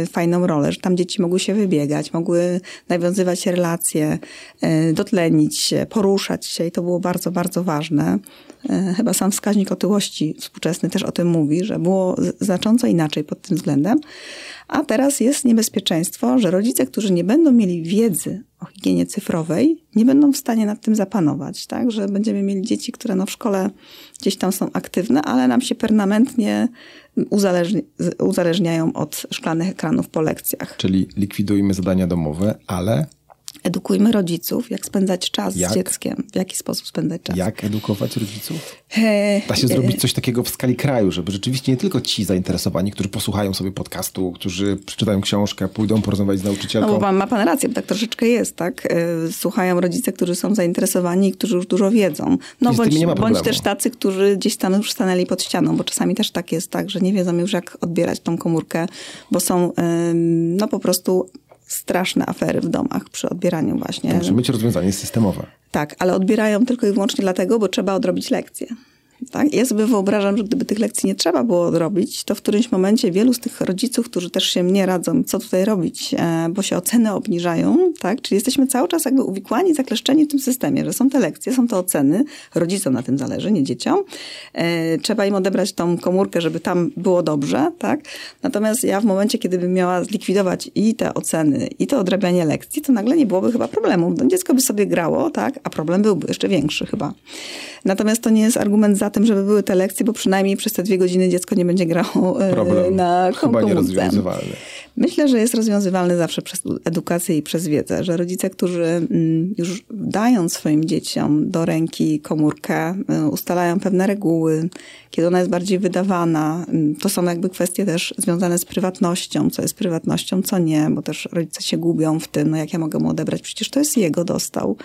y, fajną rolę, że tam dzieci mogły się wybiegać, mogły nawiązywać relacje, y, dotlenić się, poruszać się i to było bardzo, bardzo ważne. Chyba sam wskaźnik otyłości współczesny też o tym mówi, że było znacząco inaczej pod tym względem. A teraz jest niebezpieczeństwo, że rodzice, którzy nie będą mieli wiedzy o higienie cyfrowej, nie będą w stanie nad tym zapanować, tak? Że będziemy mieli dzieci, które no w szkole gdzieś tam są aktywne, ale nam się permanentnie uzależni- uzależniają od szklanych ekranów po lekcjach. Czyli likwidujmy zadania domowe, ale Edukujmy rodziców, jak spędzać czas Jak? z dzieckiem, w jaki sposób spędzać czas. jak edukować rodziców? E, Da się zrobić coś takiego w skali kraju, żeby rzeczywiście nie tylko ci zainteresowani, którzy posłuchają sobie podcastu, którzy przeczytają książkę, pójdą porozmawiać z No nauczycielką. bo ma, ma pan rację, bo tak troszeczkę jest, tak? E, Słuchają rodzice, którzy są zainteresowani i którzy już dużo wiedzą. No bądź, bądź też tacy, którzy gdzieś tam już stanęli pod ścianą, bo czasami też tak jest, tak, że nie wiedzą już jak odbierać tą komórkę, bo są no po prostu straszne afery w domach przy odbieraniu właśnie. Musi być rozwiązanie systemowe. Tak, ale odbierają tylko i wyłącznie dlatego, bo trzeba odrobić lekcje. Tak? Ja sobie wyobrażam, że gdyby tych lekcji nie trzeba było odrobić, to w którymś momencie wielu z tych rodziców, którzy też się nie radzą, co tutaj robić, e, bo się oceny obniżają, tak? czyli jesteśmy cały czas jakby uwikłani, zakleszczeni w tym systemie, że są te lekcje, są te oceny, rodzicom na tym zależy, nie dzieciom. E, Trzeba im odebrać tą komórkę, żeby tam było dobrze. Tak? Natomiast ja w momencie, kiedy bym miała zlikwidować i te oceny, i to odrabianie lekcji, to nagle nie byłoby chyba problemu. No, dziecko by sobie grało, tak? a problem byłby jeszcze większy chyba. Natomiast to nie jest argument za tym, żeby były te lekcje, bo przynajmniej przez te dwie godziny dziecko nie będzie grało e, Problem na chyba komórce. nierozwiązywalny. Myślę, że jest rozwiązywalny zawsze przez edukację i przez wiedzę, że rodzice, którzy mm, już dają swoim dzieciom do ręki komórkę, y, ustalają pewne reguły, kiedy ona jest bardziej wydawana. mm, To są jakby kwestie też związane z prywatnością, co jest prywatnością, co nie, bo też rodzice się gubią w tym, no jak ja mogę mu odebrać, przecież to jest jego dostał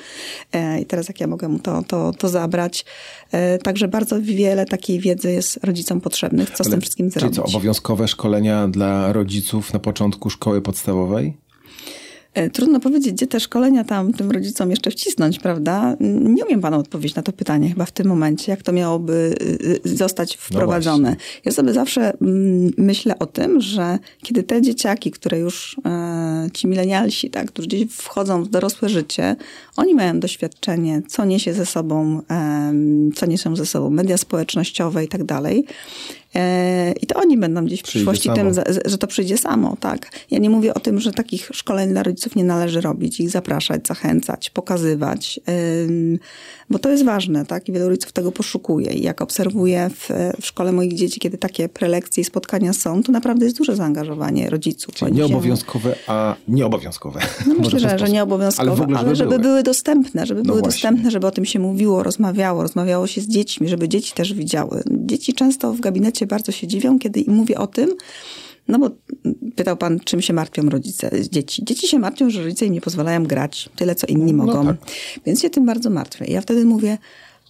E, i teraz jak ja mogę mu to, to, to zabrać. E, Także bardzo wiele takiej wiedzy jest rodzicom potrzebnych, co z Ale tym wszystkim Czyli zrobić. co, obowiązkowe szkolenia dla rodziców na początku szkoły podstawowej? E, Trudno powiedzieć, gdzie te szkolenia tam tym rodzicom jeszcze wcisnąć, prawda? Nie umiem panu odpowiedzieć na to pytanie chyba w tym momencie, jak to miałoby y, y, zostać wprowadzone. ja sobie zawsze myślę o tym, że kiedy te dzieciaki, które już, e, ci milenialsi, tak, którzy gdzieś wchodzą w dorosłe życie, oni mają doświadczenie, co niesie ze sobą, co niosą ze sobą media społecznościowe i tak dalej. E, I to oni będą gdzieś w Przyjdzie przyszłości samo. tym, że to przyjdzie samo, tak. Ja nie mówię o tym, że takich szkoleń dla rodziców nie należy robić, ich zapraszać, zachęcać, pokazywać. Bo to jest ważne, tak? I wielu rodziców tego poszukuje. I jak obserwuję w, w szkole moich dzieci, kiedy takie prelekcje i spotkania są, to naprawdę jest duże zaangażowanie rodziców. Czyli nieobowiązkowe, a nieobowiązkowe. No myślę, że, że nieobowiązkowe, ale, ogóle, ale żeby, żeby były. były. dostępne, żeby no były właśnie. dostępne, żeby o tym się mówiło, rozmawiało, rozmawiało się z dziećmi, żeby dzieci też widziały. Dzieci często w gabinecie bardzo się dziwią, kiedy im mówię o tym, no bo pytał pan, czym się martwią rodzice, dzieci. Dzieci się martwią, że rodzice im nie pozwalają grać tyle, co inni no mogą. Tak. Więc się tym bardzo martwię. I ja wtedy mówię,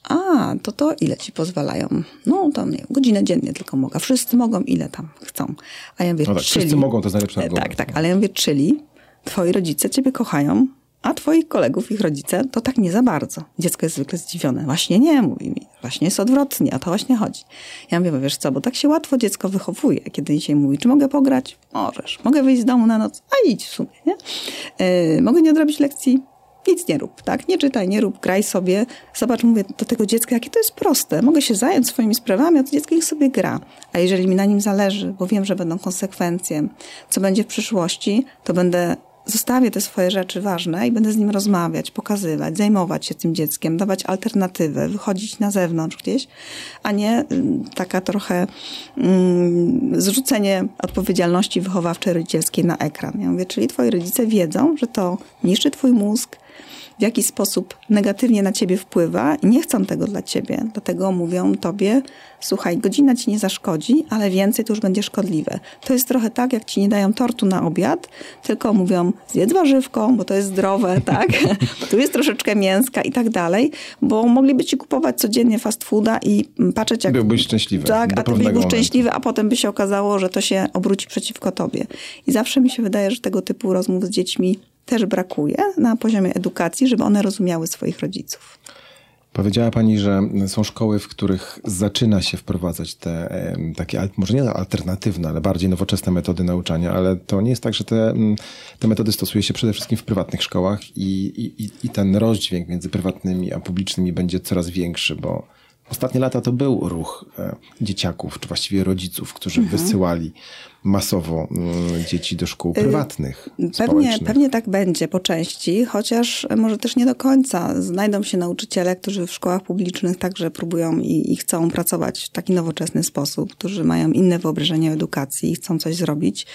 a, to to ile ci pozwalają? No, to nie godzinę dziennie tylko mogę. Wszyscy mogą, ile tam chcą. A ja mówię, no tak, czyli... Wszyscy mogą, to jest najlepszy argument. Tak, tak, ale ja mówię, czyli twoi rodzice ciebie kochają, a twoich kolegów, ich rodzice, to tak nie za bardzo. Dziecko jest zwykle zdziwione. Właśnie nie, mówi mi. Właśnie jest odwrotnie, o to właśnie chodzi. Ja mówię, wiesz co, bo tak się łatwo dziecko wychowuje, kiedy dzisiaj mówi, czy mogę pograć? Możesz. Mogę wyjść z domu na noc? A idź w sumie, nie? Yy, mogę nie odrobić lekcji? Nic nie rób, tak? Nie czytaj, nie rób, graj sobie. Zobacz, mówię do tego dziecka, jakie to jest proste. Mogę się zająć swoimi sprawami, a to dziecko ich sobie gra. A jeżeli mi na nim zależy, bo wiem, że będą konsekwencje, co będzie w przyszłości, to będę zostawię te swoje rzeczy ważne i będę z nim rozmawiać, pokazywać, zajmować się tym dzieckiem, dawać alternatywę, wychodzić na zewnątrz gdzieś, a nie mm, taka trochę mm, zrzucenie odpowiedzialności wychowawczej rodzicielskiej na ekran. Ja mówię, czyli twoi rodzice wiedzą, że to niszczy twój mózg, w jaki sposób negatywnie na ciebie wpływa i nie chcą tego dla ciebie. Dlatego mówią tobie, słuchaj, godzina ci nie zaszkodzi, ale więcej to już będzie szkodliwe. To jest trochę tak, jak ci nie dają tortu na obiad, tylko mówią, zjedz warzywką, bo to jest zdrowe, tak? tu jest troszeczkę mięska i tak dalej, bo mogliby ci kupować codziennie fast fooda i patrzeć jak... Byłbyś szczęśliwy. Tak, a ty byłbyś szczęśliwy, a potem by się okazało, że to się obróci przeciwko tobie. I zawsze mi się wydaje, że tego typu rozmów z dziećmi też brakuje na poziomie edukacji, żeby one rozumiały swoich rodziców. Powiedziała Pani, że są szkoły, w których zaczyna się wprowadzać te takie, może nie alternatywne, ale bardziej nowoczesne metody nauczania, ale to nie jest tak, że te, te metody stosuje się przede wszystkim w prywatnych szkołach i, i, i ten rozdźwięk między prywatnymi a publicznymi będzie coraz większy, bo ostatnie lata to był ruch e, dzieciaków, czy właściwie rodziców, którzy mhm. wysyłali masowo mm, dzieci do szkół y, prywatnych. Pewnie, pewnie tak będzie po części, chociaż może też nie do końca. Znajdą się nauczyciele, którzy w szkołach publicznych także próbują i, i chcą pracować w taki nowoczesny sposób, którzy mają inne wyobrażenie o edukacji i chcą coś zrobić,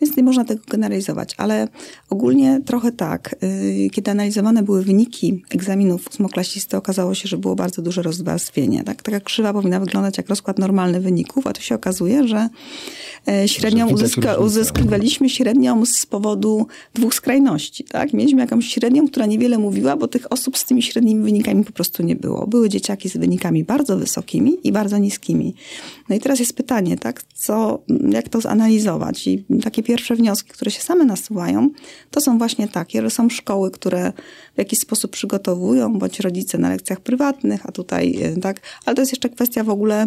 więc nie można tego generalizować. Ale ogólnie trochę tak. Y, kiedy analizowane były wyniki egzaminów ósmoklasisty, okazało się, że było bardzo duże rozwarstwienie. Tak? Taka krzywa powinna wyglądać jak rozkład normalny wyników, a tu się okazuje, że e, średnio średnią uzyska, uzyskiwaliśmy średnią z powodu dwóch skrajności. Tak? Mieliśmy jakąś średnią, która niewiele mówiła, bo tych osób z tymi średnimi wynikami po prostu nie było. Były dzieciaki z wynikami bardzo wysokimi i bardzo niskimi. No i teraz jest pytanie, tak? Co, jak to zanalizować? I takie pierwsze wnioski, które się same nasuwają, to są właśnie takie, że są szkoły, które w jakiś sposób przygotowują, bądź rodzice na lekcjach prywatnych, a tutaj, e, tak? Ale to jest jeszcze kwestia w ogóle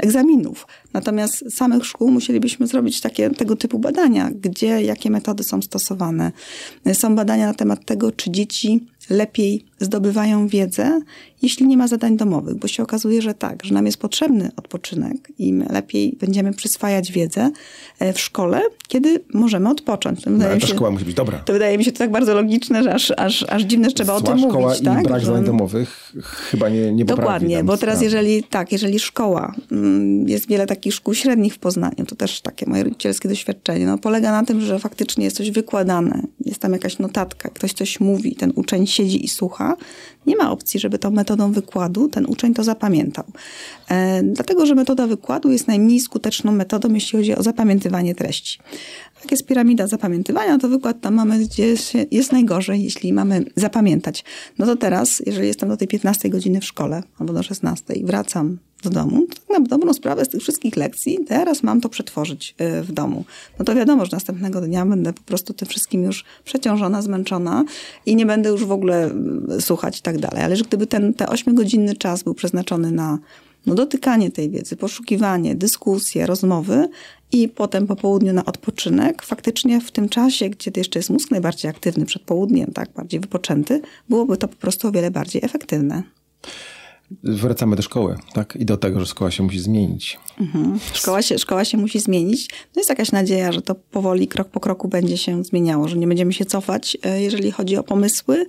egzaminów. Natomiast samych szkół musielibyśmy zrobić takie, tego typu badania, gdzie, jakie metody są stosowane. Są badania na temat tego, czy dzieci lepiej zdobywają wiedzę, jeśli nie ma zadań domowych, bo się okazuje, że tak, że nam jest potrzebny odpoczynek i my lepiej będziemy przyswajać wiedzę e, w szkole, kiedy możemy odpocząć. To no, ale ta się, szkoła musi być dobra. To wydaje mi się to tak bardzo logiczne, że aż, aż, aż dziwne, że trzeba Zła o tym szkoła mówić. i tak? brak zadań domowych chyba nie, nie Dokładnie, bo teraz jeżeli, tak, jeżeli szkoła, mm, jest wiele takich szkół średnich w Poznaniu, to też takie moje rodzicielskie doświadczenie, no, polega na tym, że faktycznie jest coś wykładane, jest tam jakaś notatka, ktoś coś mówi, ten uczeń siedzi i słucha, nie ma opcji, żeby tą metodą wykładu ten uczeń to zapamiętał. E, dlatego, że metoda wykładu jest najmniej skuteczną metodą, jeśli chodzi o zapamiętywanie treści. Jak jest piramida zapamiętywania, to wykład tam mamy, gdzie jest najgorzej, jeśli mamy zapamiętać. No to teraz, jeżeli jestem do tej 15 godziny w szkole, albo do 16 i wracam do domu, to tak na dobrą sprawę z tych wszystkich lekcji teraz mam to przetworzyć y, w domu. No to wiadomo, że następnego dnia będę po prostu tym wszystkim już przeciążona, zmęczona i nie będę już w ogóle y, słuchać i tak dalej. Ale że gdyby ten, te 8-godzinny czas był przeznaczony na no, dotykanie tej wiedzy, poszukiwanie, dyskusje, rozmowy i potem po południu na odpoczynek, faktycznie w tym czasie, gdzie jeszcze jest mózg najbardziej aktywny przed południem, tak, bardziej wypoczęty, byłoby to po prostu o wiele bardziej efektywne. wracamy do szkoły, tak? I do tego, że szkoła się musi zmienić. Mhm. Szkoła, się, szkoła się musi zmienić. No jest jakaś nadzieja, że to powoli, krok po kroku będzie się zmieniało, że nie będziemy się cofać, e, jeżeli chodzi o pomysły,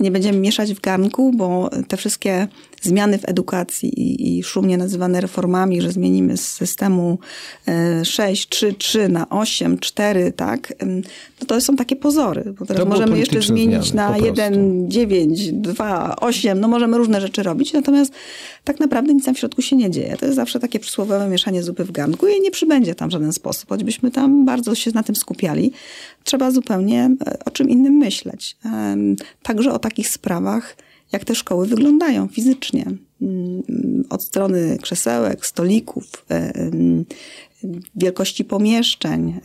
nie będziemy mieszać w garnku, bo te wszystkie zmiany w edukacji i, i szumnie nazywane reformami, że zmienimy z systemu 6, 3, 3 na 8, 4, tak? No to są takie pozory, bo teraz możemy jeszcze zmienić zmiany, na 1, 9, 2, 8, no możemy różne rzeczy robić, natomiast tak naprawdę nic tam w środku się nie dzieje. To jest zawsze takie przysłowiowe mieszanie zupy w garnku i nie przybędzie tam w żaden sposób. Choćbyśmy tam bardzo się na tym skupiali, trzeba zupełnie e, o czym innym myśleć. Także o takich sprawach, jak te szkoły wyglądają fizycznie. Mm, od strony krzesełek, stolików, e, wielkości pomieszczeń,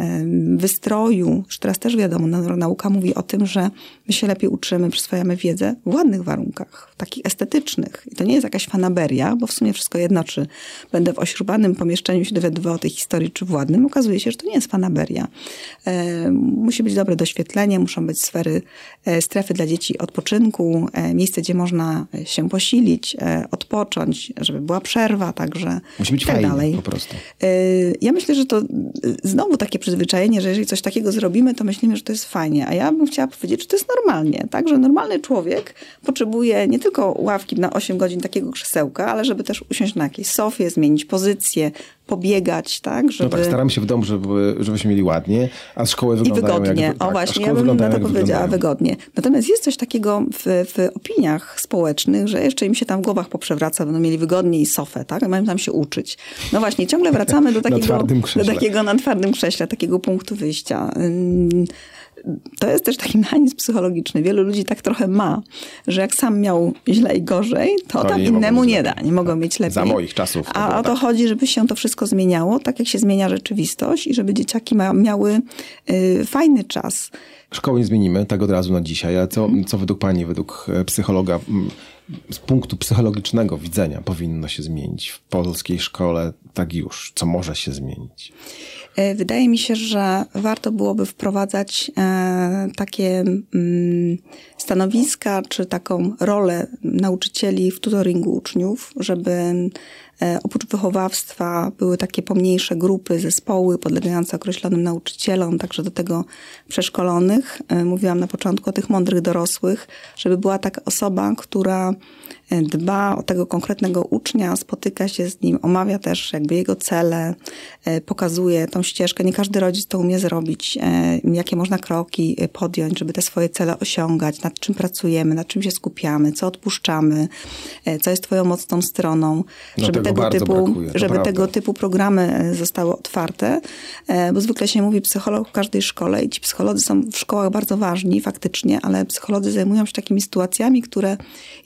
wystroju. Już teraz też wiadomo, nauka mówi o tym, że my się lepiej uczymy, przyswajamy wiedzę w ładnych warunkach, takich estetycznych. I to nie jest jakaś fanaberia, bo w sumie wszystko jedno, czy będę w ośrubanym pomieszczeniu się dowiadywał o tej historii, czy w ładnym. Okazuje się, że to nie jest fanaberia. Musi być dobre doświetlenie, muszą być sfery, e, strefy dla dzieci odpoczynku, e, miejsce, gdzie można się posilić, e, odpocząć, żeby była przerwa, także Musi być tak fajnie, dalej. po prostu. Ja ja myślę, że to y, znowu takie przyzwyczajenie, że jeżeli coś takiego zrobimy, to myślimy, że to jest fajnie. A ja bym chciała powiedzieć, że to jest normalnie. Tak, że normalny człowiek potrzebuje nie tylko ławki na 8 godzin takiego krzesełka, ale żeby też usiąść na jakiejś sofie, zmienić pozycję, pobiegać, tak? Żeby... No tak, staramy się w domu, żeby, żebyśmy mieli ładnie, a szkoły wyglądają I wygodnie. Jak, o tak, właśnie, ja bym na to powiedziała wygodnie. Natomiast jest coś takiego w, w opiniach społecznych, że jeszcze im się tam w głowach poprzewraca, będą mieli wygodniej sofę, tak? Mają tam się uczyć. No właśnie, ciągle wracamy do takiego, do takiego na twardym krześle, takiego punktu wyjścia to jest też taki mechanizm psychologiczny. Wielu ludzi tak trochę ma, że jak sam miał źle i gorzej, to, to tam innemu nie da. Nie mogą mieć lepiej. Za moich czasów. A o to tak. chodzi, żeby się to wszystko zmieniało, tak jak się zmienia rzeczywistość i żeby dzieciaki ma, miały y, fajny czas. Szkoły nie zmienimy, tak od razu na dzisiaj, ale co, co według pani, według e, psychologa, z punktu psychologicznego widzenia powinno się zmienić w polskiej szkole, tak już? Co może się zmienić? E, wydaje mi się, że warto byłoby wprowadzać e, takie mm, stanowiska czy taką rolę nauczycieli w tutoringu uczniów, żeby e, oprócz wychowawstwa były takie pomniejsze grupy, zespoły podlegające określonym nauczycielom, także do tego przeszkolonych. Mówiłam na początku o tych mądrych dorosłych, żeby była taka osoba, która dba o tego konkretnego ucznia, spotyka się z nim, omawia też jakby jego cele, e, pokazuje tą ścieżkę. Nie każdy rodzic to umie zrobić, e, jakie można kroki e, podjąć, żeby te swoje cele osiągać, nad czym pracujemy, nad czym się skupiamy, co odpuszczamy, co jest twoją mocną stroną, no żeby, tego typu, brakuje, żeby tego typu programy zostały otwarte, bo zwykle się mówi psycholog w każdej szkole i ci psycholodzy są w szkołach bardzo ważni faktycznie, ale psycholodzy zajmują się takimi sytuacjami, które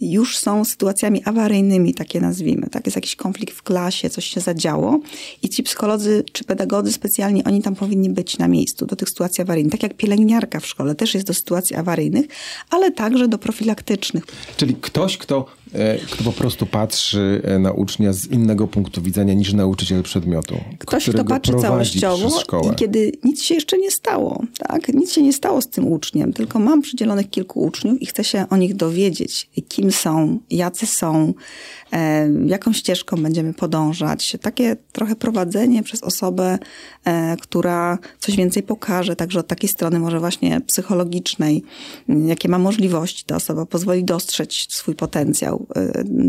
już są sytuacjami awaryjnymi, takie nazwijmy. Tak? Jest jakiś konflikt w klasie, coś się zadziało i ci psycholodzy czy pedagodzy specjalni, oni tam powinni być na miejscu do tych sytuacji awaryjnych. Tak jak pielęgniarka w szkole też jest do sytuacji awaryjnych, ale także do profilaktycznych. Czyli ktoś, kto kto po prostu patrzy e, na ucznia z innego punktu widzenia niż nauczyciel przedmiotu. Ktoś, kto patrzy całościowo i kiedy nic się jeszcze nie stało, tak? Nic się nie stało z tym uczniem, tylko mam przydzielonych kilku uczniów i chcę się o nich dowiedzieć, kim są, jacy są, e, jaką ścieżką będziemy podążać. Takie trochę prowadzenie przez osobę, która coś więcej pokaże, także od takiej strony może właśnie psychologicznej, jakie ma możliwości ta osoba, pozwoli dostrzec swój potencjał,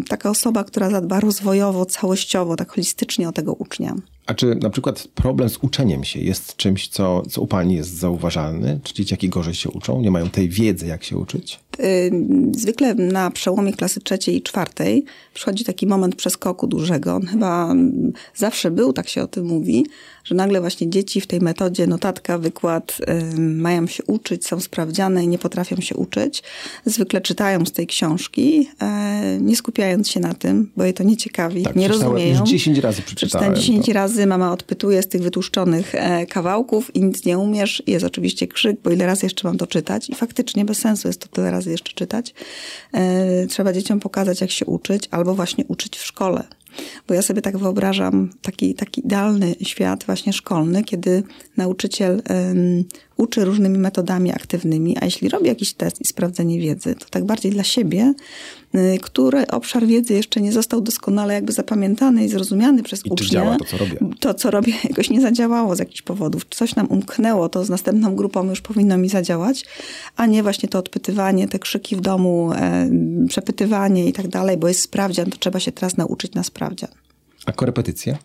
taka osoba, która zadba rozwojowo, całościowo, tak holistycznie o tego ucznia. A czy na przykład problem z uczeniem się jest czymś, co, co u Pani jest zauważalny? Czy dzieciaki gorzej się uczą? Nie mają tej wiedzy, jak się uczyć? Y, zwykle na przełomie klasy trzeciej i czwartej przychodzi taki moment przeskoku dużego. On chyba zawsze był, tak się o tym mówi, że nagle właśnie dzieci w tej metodzie notatka, wykład y, mają się uczyć, są sprawdziane i nie potrafią się uczyć. Zwykle czytają z tej książki, y, nie skupiając się na tym, bo je to nie ciekawi, tak, nie rozumieją. Już 10 razy przeczytałem. 10 razy mama odpytuje z tych wytłuszczonych e, kawałków i nic nie umiesz. Jest oczywiście krzyk, bo ile razy jeszcze mam to czytać i faktycznie bez sensu jest to tyle razy jeszcze czytać. E, trzeba dzieciom pokazać, jak się uczyć, albo właśnie uczyć w szkole. Bo ja sobie tak wyobrażam taki, taki idealny świat właśnie szkolny, kiedy nauczyciel uczy różnymi metodami aktywnymi, a jeśli robi jakiś test i sprawdzenie wiedzy, to tak bardziej dla siebie, y, który obszar wiedzy jeszcze nie został doskonale jakby zapamiętany i zrozumiany przez I ucznia. czy działa to, co robię? To, co robię, jakoś nie zadziałało z jakichś powodów. Coś nam umknęło, to z następną grupą już powinno mi zadziałać, a nie właśnie to odpytywanie, te krzyki w domu, e, przepytywanie i tak dalej, bo jest sprawdzian, to trzeba się teraz nauczyć na sprawdzian. A korepetycje?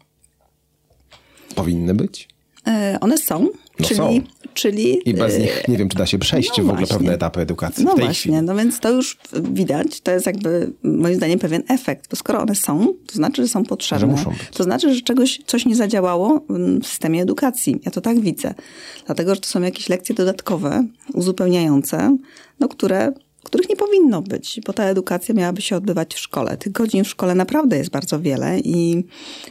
Powinny być? E, one są, No czyli, są. czyli I bez e, nich nie wiem, czy da się przejść no w ogóle właśnie. pewne etapy edukacji No w tej właśnie, chwili. no więc to już widać, to jest jakby moim zdaniem pewien efekt, bo skoro one są, to znaczy, że są potrzebne. Że muszą być. To znaczy, że czegoś, coś nie zadziałało w systemie edukacji. Ja to tak widzę. Dlatego, że to są jakieś lekcje dodatkowe, uzupełniające, no, które których nie powinno być, bo ta edukacja miałaby się odbywać w szkole. Tych godzin w szkole naprawdę jest bardzo wiele i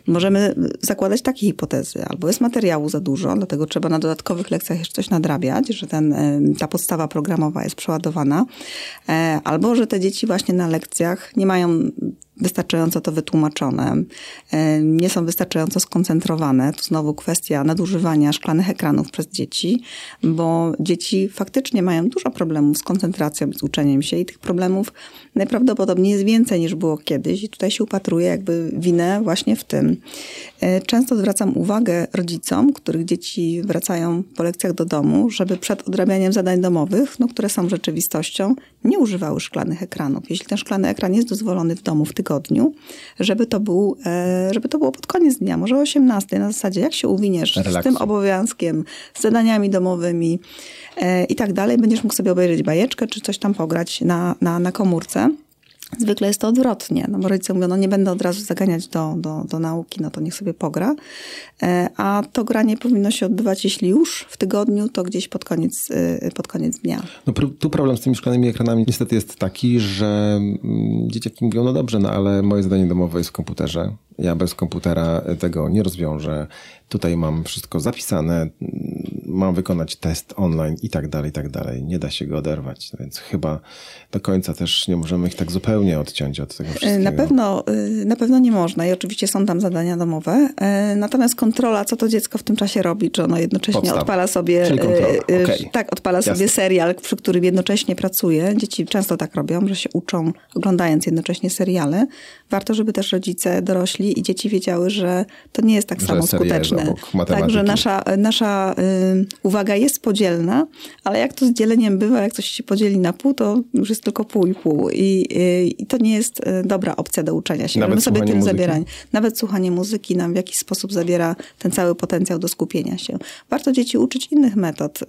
możemy zakładać takie hipotezy. Albo jest materiału za dużo, dlatego trzeba na dodatkowych lekcjach jeszcze coś nadrabiać, że ten, ta podstawa programowa jest przeładowana, e, albo że te dzieci właśnie na lekcjach nie mają wystarczająco to wytłumaczone, e, nie są wystarczająco skoncentrowane. Tu znowu kwestia nadużywania szklanych ekranów przez dzieci, bo dzieci faktycznie mają dużo problemów z koncentracją z uczeniem się i tych problemów najprawdopodobniej jest więcej niż było kiedyś i tutaj się upatruje jakby winę właśnie w tym. E, Często zwracam uwagę rodzicom, których dzieci wracają po lekcjach do domu, żeby przed odrabianiem zadań domowych, no, które są rzeczywistością, nie używały szklanych ekranów. Jeśli ten szklany ekran jest dozwolony w domu w tygodniu, żeby to, był, e, żeby to było pod koniec dnia, może o 18, na zasadzie jak się uwiniesz z Relaksu. tym obowiązkiem, z zadaniami domowymi e, i tak dalej, będziesz mógł sobie obejrzeć bajeczkę czy coś tam pograć na, na, na komórce. Zwykle jest to odwrotnie, no bo rodzice mówią, no nie będę od razu zaganiać do, do, do nauki, no to niech sobie pogra. E, A to granie powinno się odbywać, jeśli już w tygodniu, to gdzieś pod koniec, e, pod koniec dnia. No, tu problem z tymi szklanymi ekranami niestety jest taki, że mm, dzieciaki mówią, no dobrze, no ale moje zadanie domowe jest w komputerze. Ja bez komputera tego nie rozwiążę. Tutaj mam wszystko zapisane, mam wykonać test online i tak dalej, i tak dalej. Nie da się go oderwać, no więc chyba do końca też nie możemy ich tak zupełnie odciąć od tego wszystkiego. E, Na pewno, y, na pewno nie można i oczywiście są tam zadania domowe. E, Natomiast kontrola, co to dziecko w tym czasie robi, czy ono jednocześnie Podstaw. odpala sobie. Y, y, okej. Tak, odpala Jasne. sobie serial, przy którym jednocześnie pracuje. Dzieci często tak robią, że się uczą oglądając jednocześnie seriale. Warto, żeby też rodzice, dorośli i dzieci wiedziały, że to nie jest tak Że samo skuteczne. Tak, że nasza, nasza y, uwaga jest podzielna, ale jak to z dzieleniem bywa, jak coś się podzieli na pół, to już jest tylko pół i pół. I, y, i to nie jest y, dobra opcja do uczenia się. Nawet Żeby sobie tym muzyki? zabierać. Nawet słuchanie muzyki nam w jakiś sposób zabiera ten cały potencjał do skupienia się. Warto dzieci uczyć innych metod, y,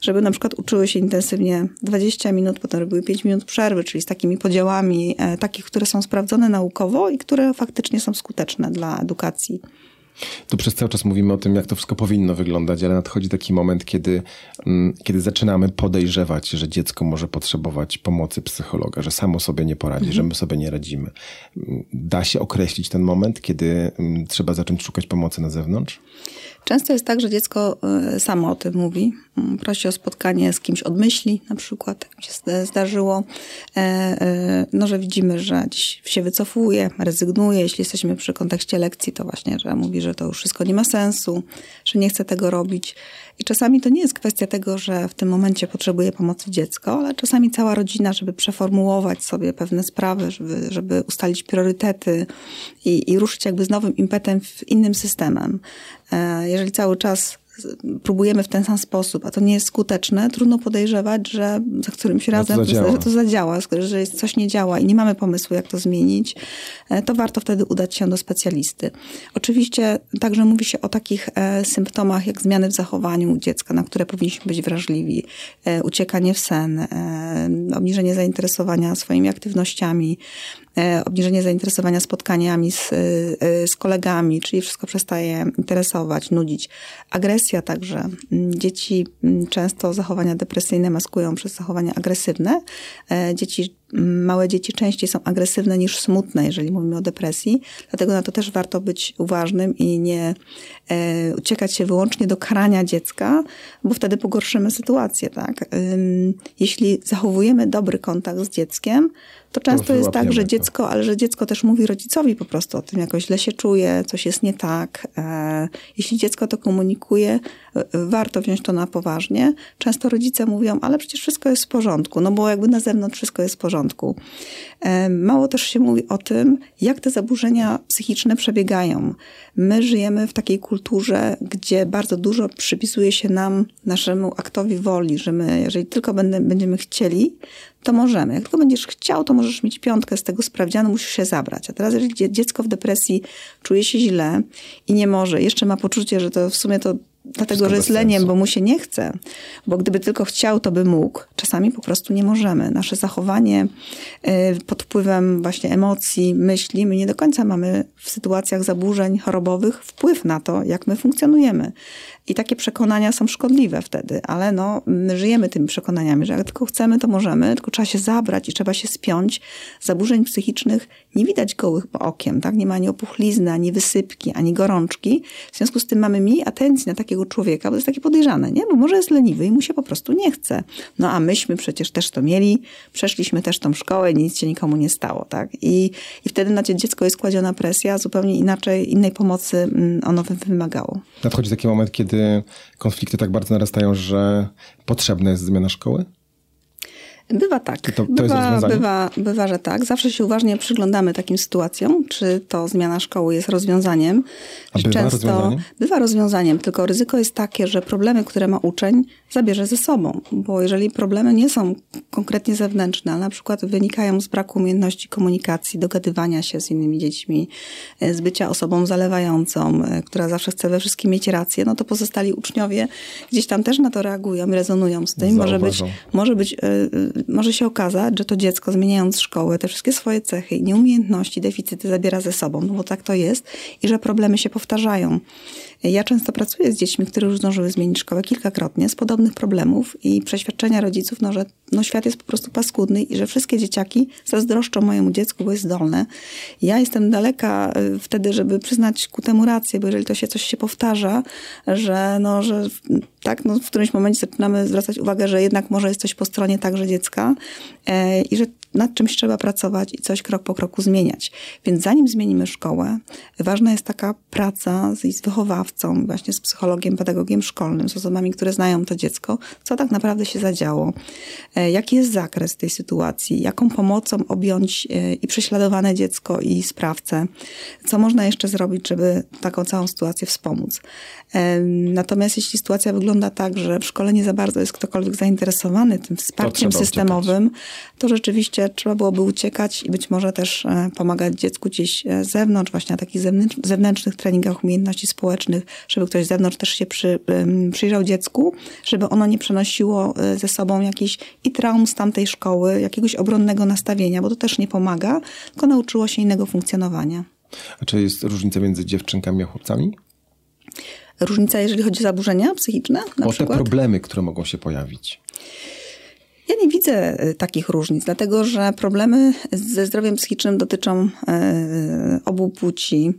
żeby na przykład uczyły się intensywnie 20 minut, potem robiły 5 minut przerwy, czyli z takimi podziałami, e, takich, które są sprawdzone naukowo i które faktycznie są skuteczne dla edukacji. Tu przez cały czas mówimy o tym, jak to wszystko powinno wyglądać, ale nadchodzi taki moment, kiedy, mm, kiedy zaczynamy podejrzewać, że dziecko może potrzebować pomocy psychologa, że samo sobie nie poradzi, że my sobie nie radzimy. Mm, Da się określić ten moment, kiedy mm, trzeba zacząć szukać pomocy na zewnątrz? Często jest tak, że dziecko y, samo o tym mówi. Mm, Prosi o spotkanie z kimś od myśli, na przykład, jak mi się zda- zdarzyło. E, e, No, że widzimy, że gdzieś się wycofuje, rezygnuje. Jeśli jesteśmy przy kontekście lekcji, to właśnie, że mówi, że to już wszystko nie ma sensu, że nie chce tego robić. I czasami to nie jest kwestia tego, że w tym momencie potrzebuje pomocy dziecko, ale czasami cała rodzina, żeby przeformułować sobie pewne sprawy, żeby, żeby ustalić priorytety i, i ruszyć jakby z nowym impetem w innym systemem. E, Jeżeli cały czas próbujemy w ten sam sposób, a to nie jest skuteczne, trudno podejrzewać, że za którymś razem zadziała. że to zadziała, że coś nie działa i nie mamy pomysłu, jak to zmienić, e, to warto wtedy udać się do specjalisty. Oczywiście także mówi się o takich e, symptomach, jak zmiany w zachowaniu dziecka, na które powinniśmy być wrażliwi, e, uciekanie w sen, obniżenie zainteresowania swoimi aktywnościami, obniżenie zainteresowania spotkaniami z, e, z kolegami, czyli wszystko przestaje interesować, nudzić. Agresja także. Mm, Dzieci mm, często zachowania depresyjne maskują przez zachowania agresywne. E, Dzieci małe dzieci częściej są agresywne niż smutne, jeżeli mówimy o depresji. Dlatego na to też warto być uważnym i nie e, uciekać się wyłącznie do karania dziecka, bo wtedy pogorszymy sytuację. Tak? Jeśli zachowujemy dobry kontakt z dzieckiem, to często jest tak, że dziecko, ale że dziecko też mówi rodzicowi po prostu o tym, jakoś źle się czuje, coś jest nie tak. E, jeśli dziecko to komunikuje, e, warto wziąć to na poważnie. Często rodzice mówią, ale przecież wszystko jest w porządku, no bo jakby na zewnątrz wszystko jest w porządku. E, mało też się mówi o tym, jak te zaburzenia psychiczne przebiegają. My żyjemy w takiej kulturze, gdzie bardzo dużo przypisuje się nam, naszemu aktowi woli, że my, jeżeli tylko będziemy chcieli, to możemy. Jak tylko będziesz chciał, to możesz mieć piątkę z tego sprawdzianu, musisz się zabrać. A teraz, jeżeli dziecko w depresji czuje się źle i nie może, jeszcze ma poczucie, że to w sumie to dlatego, że jest leniem, bo mu się nie chce, bo gdyby tylko chciał, to by mógł. Czasami po prostu nie możemy. Nasze zachowanie y, pod wpływem właśnie emocji, myśli, my nie do końca mamy w sytuacjach zaburzeń chorobowych wpływ na to, jak my funkcjonujemy. I takie przekonania są szkodliwe wtedy, ale no, my żyjemy tymi przekonaniami, że jak tylko chcemy, to możemy, tylko trzeba się zabrać i trzeba się spiąć. Zaburzeń psychicznych nie widać gołych okiem, tak? Nie ma ani opuchlizny, ani wysypki, ani gorączki. W związku z tym mamy mniej atencji na takiego człowieka, bo to jest takie podejrzane, nie? Bo może jest leniwy i mu się po prostu nie chce. No a myśmy przecież też to mieli, przeszliśmy też tą szkołę, nic się nikomu nie stało, tak? I, i wtedy na dziecko jest kładziona presja, zupełnie inaczej, innej pomocy mm, ono wymagało. Nadchodzi taki moment, kiedy kiedy konflikty tak bardzo narastają, że potrzebna jest zmiana szkoły? Bywa tak. To, to bywa, bywa, bywa, że tak. Zawsze się uważnie przyglądamy takim sytuacjom, czy to zmiana szkoły jest rozwiązaniem. A bywa Często rozwiązaniem? Bywa rozwiązaniem, tylko ryzyko jest takie, że problemy, które ma uczeń, zabierze ze sobą. Bo jeżeli problemy nie są konkretnie zewnętrzne, ale na przykład wynikają z braku umiejętności komunikacji, dogadywania się z innymi dziećmi, e, z bycia osobą zalewającą, e, która zawsze chce we wszystkim mieć rację, no to pozostali uczniowie gdzieś tam też na to reagują rezonują z tym. Może być, może być e, może się okazać, że to dziecko zmieniając szkołę, te wszystkie swoje cechy nieumiejętności, deficyty zabiera ze sobą, no bo tak to jest i że problemy się powtarzają. Ja często pracuję z dziećmi, które już zdążyły zmienić szkołę kilkakrotnie z podobnych problemów i przeświadczenia rodziców, no, że no, świat jest po prostu paskudny i że wszystkie dzieciaki zazdroszczą mojemu dziecku, bo jest zdolne. Ja jestem daleka y, wtedy, żeby przyznać ku temu rację, bo jeżeli to się coś się powtarza, że, no, że tak, no, w którymś momencie zaczynamy zwracać uwagę, że jednak może jest coś po stronie także dziecka e, i że nad czymś trzeba pracować i coś krok po kroku zmieniać. Więc zanim zmienimy szkołę, ważna jest taka praca z, z wychowawcą, właśnie z psychologiem, pedagogiem szkolnym, z osobami, które znają to dziecko, co tak naprawdę się zadziało, e, jaki jest zakres tej sytuacji, jaką pomocą objąć e, i prześladowane dziecko i sprawcę, co można jeszcze zrobić, żeby taką całą sytuację wspomóc. E, natomiast jeśli sytuacja wygląda tak, że w szkole nie za bardzo jest ktokolwiek zainteresowany tym wsparciem systemowym, to rzeczywiście trzeba byłoby uciekać i być może też pomagać dziecku gdzieś z zewnątrz, właśnie na takich zewnętrznych treningach umiejętności społecznych, żeby ktoś z zewnątrz też się przy, przyjrzał dziecku, żeby ono nie przenosiło e, ze sobą jakichś i traum z tamtej szkoły, jakiegoś obronnego nastawienia, bo to też nie pomaga, tylko nauczyło się innego funkcjonowania. A czy jest różnica między dziewczynkami a chłopcami? Różnica, jeżeli chodzi o zaburzenia psychiczne? Na o przykład? te problemy, które mogą się pojawić. Ja nie widzę e, takich różnic, dlatego że problemy ze zdrowiem psychicznym dotyczą e, obu płci.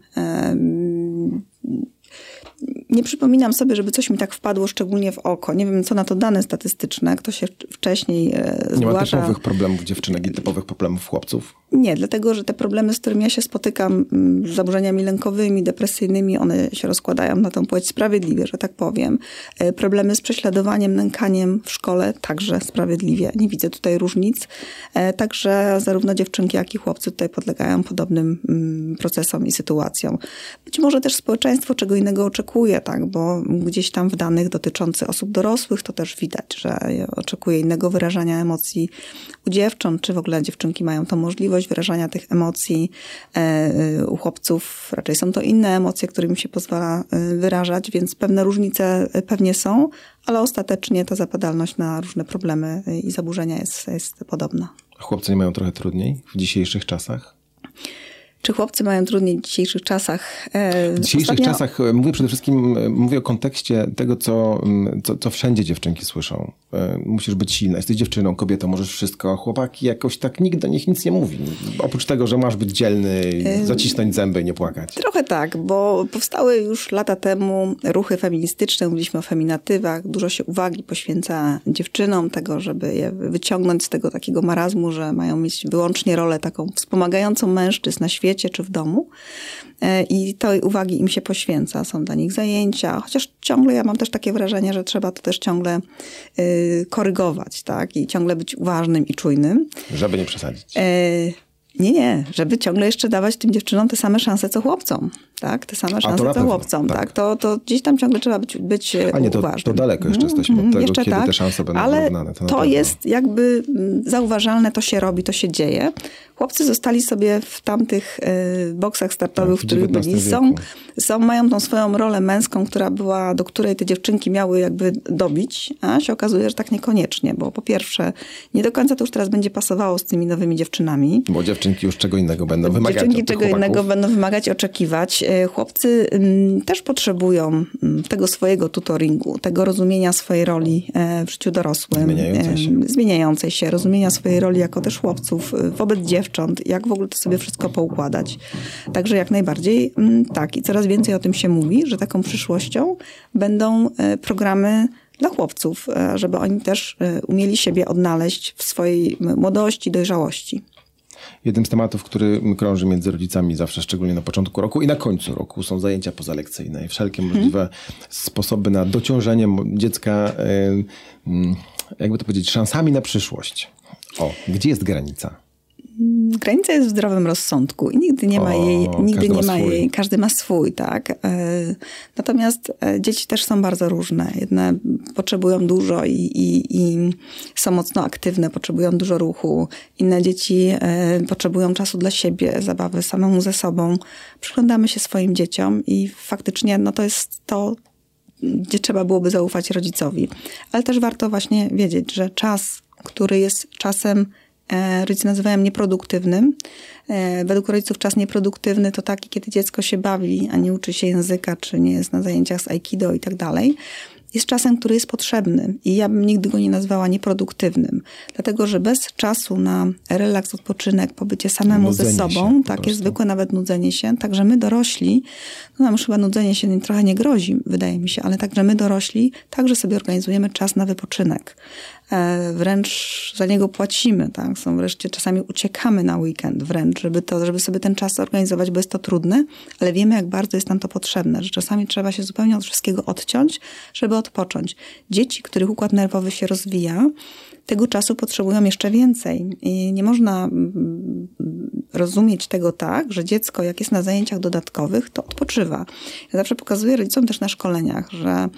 E, nie przypominam sobie, żeby coś mi tak wpadło szczególnie w oko. Nie wiem, co na to dane statystyczne, kto się wcześniej zgłasza. Nie ma typowych problemów dziewczynek i typowych problemów chłopców? Nie, dlatego że te problemy, z którymi ja się spotykam, mm, z zaburzeniami lękowymi, depresyjnymi, one się rozkładają na tą płeć sprawiedliwie, że tak powiem. E, problemy z prześladowaniem, nękaniem w szkole także sprawiedliwie. Nie widzę tutaj różnic. E, także zarówno dziewczynki, jak i chłopcy tutaj podlegają podobnym mm, procesom i sytuacjom. Być może też społeczeństwo czego innego oczekuje, tak, bo gdzieś tam w danych dotyczących osób dorosłych to też widać, że oczekuje innego wyrażania emocji u dziewcząt, czy w ogóle dziewczynki mają tą możliwość możliwość wyrażania tych emocji e, e, u chłopców. Raczej są to inne emocje, którymi się pozwala e, wyrażać, więc pewne różnice pewnie są, ale ostatecznie ta zapadalność na różne problemy i zaburzenia jest, jest podobna. A chłopcy nie mają trochę trudniej w dzisiejszych czasach? Czy chłopcy mają trudniej w dzisiejszych czasach? E, w dzisiejszych Ostatnio... czasach e, mówię przede wszystkim, e, mówię o kontekście tego, co, co, co wszędzie dziewczynki słyszą. Musisz być silna, jesteś dziewczyną, kobietą, możesz wszystko. Chłopaki jakoś tak nikt do nich nic nie mówi. Oprócz tego, że masz być dzielny, zacisnąć zęby i nie płakać. Trochę tak, bo powstały już lata temu ruchy feministyczne, mówiliśmy o feminatywach, dużo się uwagi poświęca dziewczynom, tego, żeby je wyciągnąć z tego takiego marazmu, że mają mieć wyłącznie rolę taką wspomagającą mężczyzn na świecie czy w domu. E, I tej uwagi im się poświęca. Są dla nich zajęcia, chociaż ciągle ja mam też takie wrażenie, że trzeba to też ciągle y, korygować, tak? I ciągle być uważnym i czujnym. Żeby nie przesadzić. E, nie, nie, żeby ciągle jeszcze dawać tym dziewczynom te same szanse co chłopcom. Tak, te same szanse co chłopcom. Tak. tak. To, to gdzieś tam ciągle trzeba być, być A nie, to, uważnym. to daleko jeszcze jesteśmy od mhm, tego, jeszcze kiedy tak, te szanse będą ale wyrównane. To, to jest jakby mm, zauważalne, to się robi, to się dzieje. Chłopcy zostali sobie w tamtych y, boksach startowych, tak, w których byli, są, są, mają tą swoją rolę męską, która była, do której te dziewczynki miały jakby dobić, a się okazuje, że tak niekoniecznie, bo po pierwsze, nie do końca to już teraz będzie pasowało z tymi nowymi dziewczynami. Bo dziewczynki już czego innego będą wymagać Dziewczynki czego chłopaków. innego będą wymagać, oczekiwać. E, chłopcy mm, też potrzebują mm, tego swojego tutoringu, tego rozumienia swojej roli e, w życiu dorosłym. Zmieniającej się. Zmieniającej się, rozumienia swojej roli jako też chłopców wobec dziewczyn dziewcząt, jak w ogóle to sobie wszystko poukładać. Także jak najbardziej mm, tak. I coraz więcej o tym się mówi, że taką przyszłością będą e, programy dla chłopców, e, żeby oni też e, umieli siebie odnaleźć w swojej młodości, dojrzałości. Jednym z tematów, który krąży między rodzicami zawsze, szczególnie na początku roku i na końcu roku, są zajęcia pozalekcyjne i wszelkie hmm. możliwe sposoby na dociążenie dziecka, jakby to powiedzieć, szansami na przyszłość. O, gdzie jest granica? Granica jest w zdrowym rozsądku i nigdy nie ma o, jej, nigdy nie ma, ma jej, każdy ma swój, tak. E, natomiast e, dzieci też są bardzo różne. Jedne potrzebują dużo i, i, i są mocno aktywne, potrzebują dużo ruchu. Inne dzieci e, potrzebują czasu dla siebie, zabawy samemu ze sobą. Przyglądamy się swoim dzieciom i faktycznie no to jest to, gdzie trzeba byłoby zaufać rodzicowi. Ale też warto właśnie wiedzieć, że czas, który jest czasem rodzice nazywają nieproduktywnym. E, według rodziców czas nieproduktywny to taki, kiedy dziecko się bawi, a nie uczy się języka, czy nie jest na zajęciach z aikido i tak dalej jest czasem, który jest potrzebny i ja bym nigdy go nie nazwała nieproduktywnym. Dlatego, że bez czasu na relaks, odpoczynek, pobycie samemu nudzenie ze sobą, tak, jest zwykłe nawet nudzenie się, także my dorośli, no nam już chyba nudzenie się trochę nie grozi, wydaje mi się, ale także my dorośli także sobie organizujemy czas na wypoczynek. E, wręcz za niego płacimy, tak? Są wreszcie czasami uciekamy na weekend wręcz, żeby, to, żeby sobie ten czas zorganizować, bo jest to trudne, ale wiemy, jak bardzo jest nam to potrzebne, że czasami trzeba się zupełnie od wszystkiego odciąć, żeby odpocząć. Dzieci, których układ nerwowy się rozwija, tego czasu potrzebują jeszcze więcej. I nie można mm, rozumieć tego tak, że dziecko, jak jest na zajęciach dodatkowych, to odpoczywa. Ja zawsze pokazuję rodzicom też na szkoleniach, że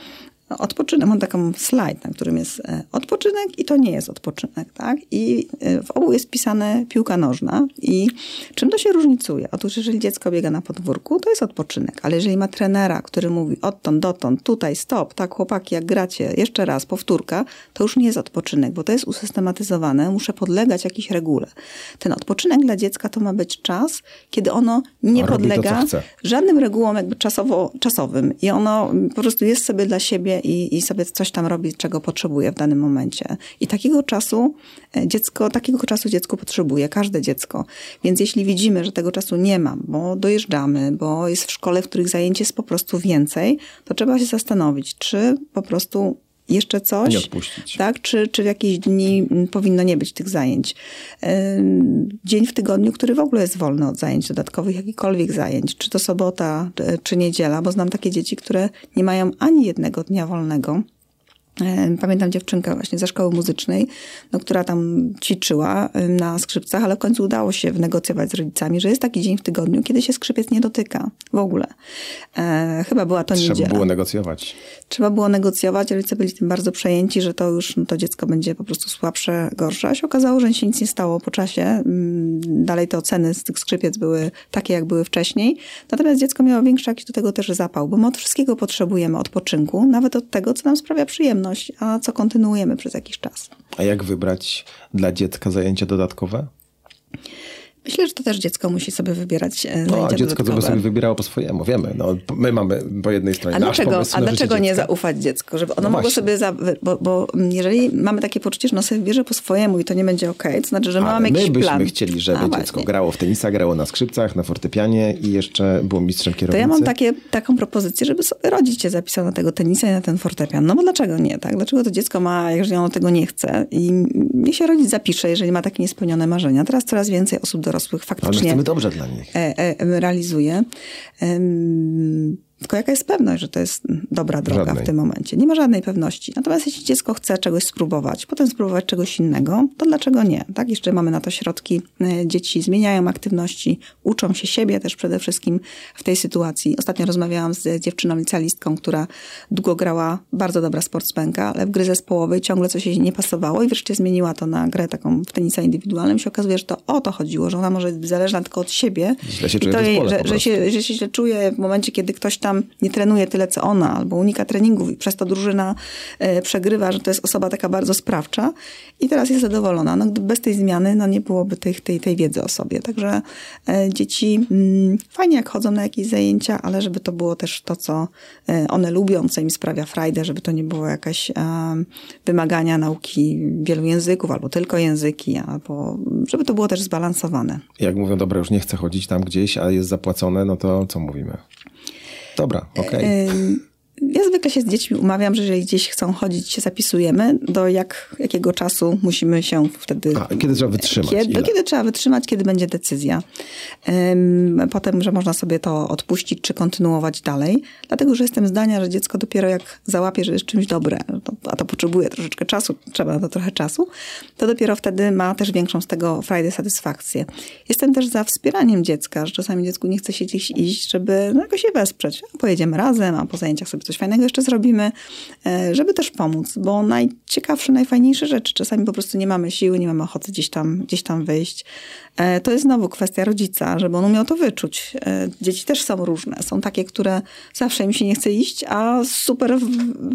odpoczynek, mam taką slajd, na którym jest e, odpoczynek i to nie jest odpoczynek, tak? I e, w obu jest pisane piłka nożna i czym to się różnicuje? Otóż jeżeli dziecko biega na podwórku, to jest odpoczynek, ale jeżeli ma trenera, który mówi odtąd, dotąd, tutaj, stop, tak chłopaki, jak gracie, jeszcze raz, powtórka, to już nie jest odpoczynek, bo to jest usystematyzowane, muszę podlegać jakiejś regule. Ten odpoczynek dla dziecka to ma być czas, kiedy ono nie podlega to, żadnym regułom jakby czasowo, czasowym i ono po prostu jest sobie dla siebie i, i sobie coś tam robi, czego potrzebuje w danym momencie. I takiego czasu e, dziecko, takiego czasu dziecko potrzebuje, każde dziecko. Więc jeśli widzimy, że tego czasu nie ma, bo dojeżdżamy, bo jest w szkole, w których zajęć jest po prostu więcej, to trzeba się zastanowić, czy po prostu jeszcze coś. Nie odpuścić. Tak? Czy, czy w jakieś dni powinno nie być tych zajęć. Dzień w tygodniu, który w ogóle jest wolny od zajęć dodatkowych, jakikolwiek zajęć, czy to sobota, czy niedziela, bo znam takie dzieci, które nie mają ani jednego dnia wolnego. Pamiętam dziewczynkę właśnie ze szkoły muzycznej, no, która tam ćwiczyła na skrzypcach, ale w końcu udało się wynegocjować z rodzicami, że jest taki dzień w tygodniu, kiedy się skrzypiec nie dotyka w ogóle. E, chyba była to Trzeba niedziela. Trzeba było negocjować. Trzeba było negocjować, rodzice byli tym bardzo przejęci, że to już no, to dziecko będzie po prostu słabsze, gorsze. A się okazało, że się nic nie stało po czasie. Mm, dalej te oceny z tych skrzypiec były takie, jak były wcześniej. Natomiast dziecko miało większy jakiś do tego też zapał, bo my od wszystkiego potrzebujemy odpoczynku, nawet od tego, co nam sprawia przyjemność a co kontynuujemy przez jakiś czas. A jak wybrać dla dziecka zajęcia dodatkowe? Myślę, że to też dziecko musi sobie wybierać e, No, a dziecko to by sobie wybierało po swojemu, wiemy. No, my mamy po jednej stronie A dlaczego, a dlaczego nie dziecka. zaufać dziecku? Żeby ono No mogło sobie. Za, bo, bo jeżeli mamy takie poczucie, że ono sobie wybierze po swojemu i to nie będzie okej, to znaczy, że my Ale mamy my jakiś byśmy plan. chcieli, żeby A, dziecko właśnie. grało w tenisa, grało na skrzypcach, na fortepianie i jeszcze było mistrzem To kierownicy. ja mam takie, taką propozycję, żeby sobie rodzic cię zapisał na tego tenisa i na ten fortepian. No bo dlaczego nie, tak? Dlaczego to dziecko ma, jeżeli ono tego nie chce i niech się rodzic zapisze, jeżeli ma takie niespełnione marzenia. Teraz coraz więcej osób dorosłych Ale faktycznie chcemy dobrze dla nich. e, e, realizuje. Tylko jaka jest pewność, że to jest dobra droga Żadnej. w tym momencie? Nie ma żadnej pewności. Natomiast jeśli dziecko chce czegoś spróbować, potem spróbować czegoś innego, to dlaczego nie? Tak? Jeszcze mamy na to środki. E, Dzieci zmieniają aktywności, uczą się siebie też przede wszystkim w tej sytuacji. Ostatnio rozmawiałam z dziewczyną licealistką, która długo grała, bardzo dobra sportsmenka, ale w gry zespołowej ciągle coś jej nie pasowało i wreszcie zmieniła to na grę taką w tenisa indywidualnym. I się okazuje, że to o to chodziło, że ona może być zależna tylko od siebie. Źle się I to jej, że, że, się, że się źle czuje w momencie, kiedy ktoś tam nie trenuje tyle, co ona, albo unika treningów i przez to drużyna e, przegrywa, że to jest osoba taka bardzo sprawcza i teraz jest zadowolona. No, bez tej zmiany no, nie byłoby tej, tej, tej wiedzy o sobie. Także e, dzieci mm, fajnie jak chodzą na jakieś zajęcia, ale żeby to było też to, co e, one lubią, co im sprawia frajdę, żeby to nie było jakaś wymagania nauki wielu języków, albo tylko języki, albo żeby to było też zbalansowane. Jak mówią, dobra, już nie chcę chodzić tam gdzieś, a jest zapłacone, no to co mówimy? Dobra, okej. Ym, Ja zwykle się z dziećmi umawiam, że jeżeli gdzieś chcą chodzić, się zapisujemy, do jak, jakiego czasu musimy się wtedy... A kiedy trzeba wytrzymać? Kiedy, do kiedy trzeba wytrzymać, kiedy będzie decyzja. Potem, że można sobie to odpuścić, czy kontynuować dalej. Dlatego, że jestem zdania, że dziecko dopiero jak załapie, że jest czymś dobre, a to potrzebuje troszeczkę czasu, trzeba na to trochę czasu, to dopiero wtedy ma też większą z tego frajdę, satysfakcję. Jestem też za wspieraniem dziecka, że czasami dziecku nie chce się gdzieś iść, żeby no, jakoś się wesprzeć. A pojedziemy razem, a po zajęciach sobie coś fajnego jeszcze zrobimy, e, żeby też pomóc, bo najciekawsze, najfajniejsze rzeczy, czasami po prostu nie mamy siły, nie mamy ochoty gdzieś tam, gdzieś tam wyjść. E, To jest znowu kwestia rodzica, żeby on umiał to wyczuć. E, Dzieci też są różne. Są takie, które zawsze im się nie chce iść, a super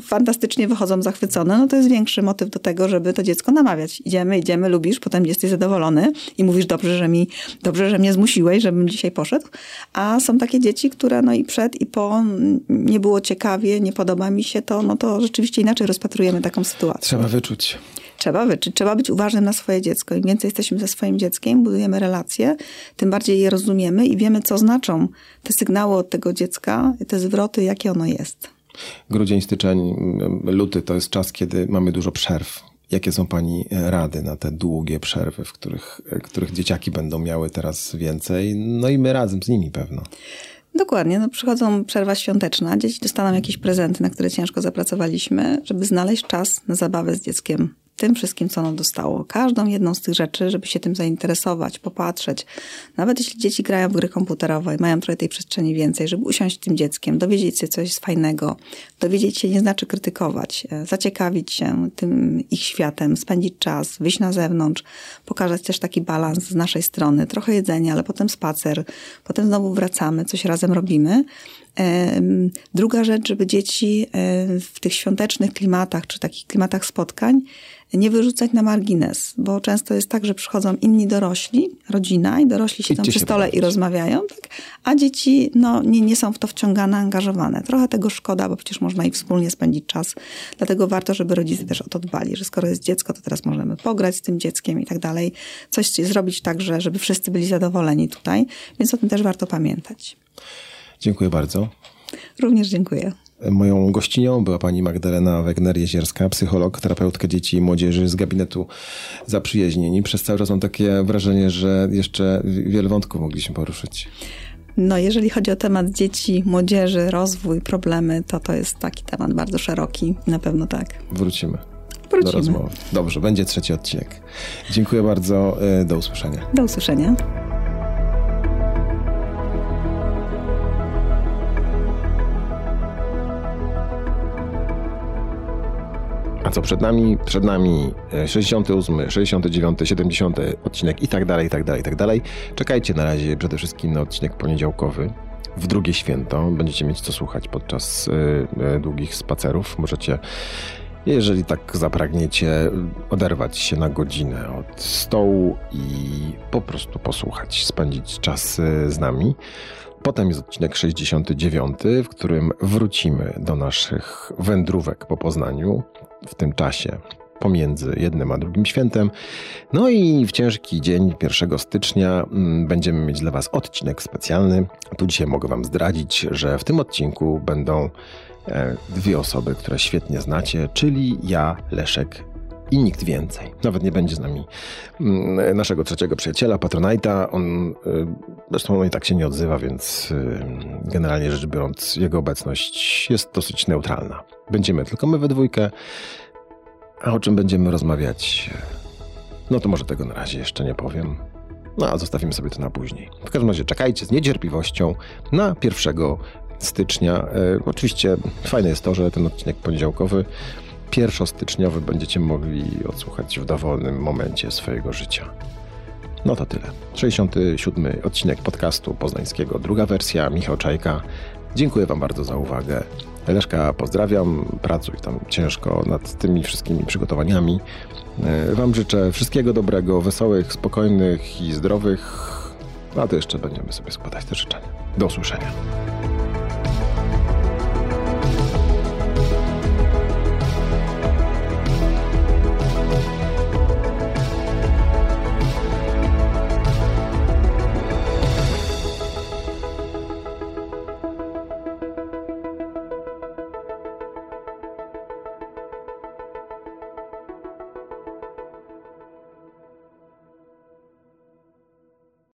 fantastycznie wychodzą zachwycone. No to jest większy motyw do tego, żeby to dziecko namawiać. Idziemy, idziemy, lubisz, potem jesteś zadowolony i mówisz, dobrze, że mi, dobrze, że mnie zmusiłeś, żebym dzisiaj poszedł. A są takie dzieci, które no i przed i po nie było ciekawie, nie podoba mi się to, no to rzeczywiście inaczej rozpatrujemy taką sytuację. Trzeba wyczuć. Trzeba trzeba być uważnym na swoje dziecko. Im więcej jesteśmy ze swoim dzieckiem, budujemy relacje, tym bardziej je rozumiemy i wiemy, co znaczą te sygnały od tego dziecka, te zwroty, jakie ono jest. Grudzień, styczeń, luty to jest czas, kiedy mamy dużo przerw. Jakie są Pani rady na te długie przerwy, w których, których dzieciaki będą miały teraz więcej? No i my razem z nimi pewno. Dokładnie, no przychodzą przerwa świąteczna, dzieci dostaną jakieś prezenty, na które ciężko zapracowaliśmy, żeby znaleźć czas na zabawę z dzieckiem. Tym wszystkim, co ono dostało. Każdą jedną z tych rzeczy, żeby się tym zainteresować, popatrzeć. Nawet jeśli dzieci grają w gry komputerowe i mają trochę tej przestrzeni więcej, żeby usiąść z tym dzieckiem, dowiedzieć się coś fajnego. Dowiedzieć się nie znaczy krytykować. e, Zaciekawić się tym ich światem, spędzić czas, wyjść na zewnątrz, pokazać też taki balans z naszej strony. Trochę jedzenia, ale potem spacer, potem znowu wracamy, coś razem robimy. Druga rzecz, żeby dzieci e, w tych świątecznych klimatach, czy takich klimatach spotkań, nie wyrzucać na margines, bo często jest tak, że przychodzą inni dorośli, rodzina i dorośli siedzą Idźcie przy stole i rozmawiają, tak? a dzieci no, nie, nie są w to wciągane, angażowane. Trochę tego szkoda, bo przecież można i wspólnie spędzić czas. Dlatego warto, żeby rodzice też o to dbali, że skoro jest dziecko, to teraz możemy pograć z tym dzieckiem i tak dalej. Coś zrobić tak, że, żeby wszyscy byli zadowoleni tutaj, więc o tym też warto pamiętać. Dziękuję bardzo. Również dziękuję. Moją gościnią była pani Magdalena Wegner-Jezierska, psycholog, terapeutka dzieci i młodzieży z gabinetu zaprzyjaźnieni. Przez cały czas mam takie wrażenie, że jeszcze wiele wątków mogliśmy poruszyć. No, jeżeli chodzi o temat dzieci, młodzieży, rozwój, problemy, to to jest taki temat bardzo szeroki. Na pewno tak. Wrócimy, do Wrócimy. rozmowy. Dobrze, będzie trzeci odcinek. Dziękuję bardzo, y, do usłyszenia. Do usłyszenia. Co przed nami? Przed nami e, 68, 69, 70 odcinek i tak dalej, i tak dalej, i tak dalej. Czekajcie na razie przede wszystkim na odcinek poniedziałkowy. W drugie święto będziecie mieć co słuchać podczas e, e, długich spacerów. Możecie Jeżeli tak zapragniecie oderwać się na godzinę od stołu i po prostu posłuchać, spędzić czas z nami, Potem jest odcinek 69, w którym wrócimy do naszych wędrówek po Poznaniu w tym czasie pomiędzy jednym a drugim świętem. No i w ciężki dzień 1 stycznia mm, będziemy mieć dla Was odcinek specjalny. Tu dzisiaj mogę Wam zdradzić, że w tym odcinku będą e, dwie osoby, które świetnie znacie, czyli ja, Leszek i nikt więcej. Nawet nie będzie z nami mm, naszego trzeciego przyjaciela, Patronite'a. On y, zresztą on i tak się nie odzywa, więc y, generalnie rzecz biorąc, jego obecność jest dosyć neutralna. Będziemy tylko my we dwójkę. A o czym będziemy rozmawiać? No to może tego na razie jeszcze nie powiem. No a zostawimy sobie to na później. W każdym razie czekajcie z niecierpliwością na 1 stycznia. E, oczywiście fajne jest to, że ten odcinek poniedziałkowy pierwszostyczniowy będziecie mogli odsłuchać w dowolnym momencie swojego życia. No to tyle. 67. odcinek podcastu poznańskiego, druga wersja, Michał Czajka. Dziękuję Wam bardzo za uwagę. Leszka, pozdrawiam, pracuj tam ciężko nad tymi wszystkimi przygotowaniami. E, wam życzę wszystkiego dobrego, wesołych, spokojnych i zdrowych, a to jeszcze będziemy sobie składać te życzenia. Do usłyszenia.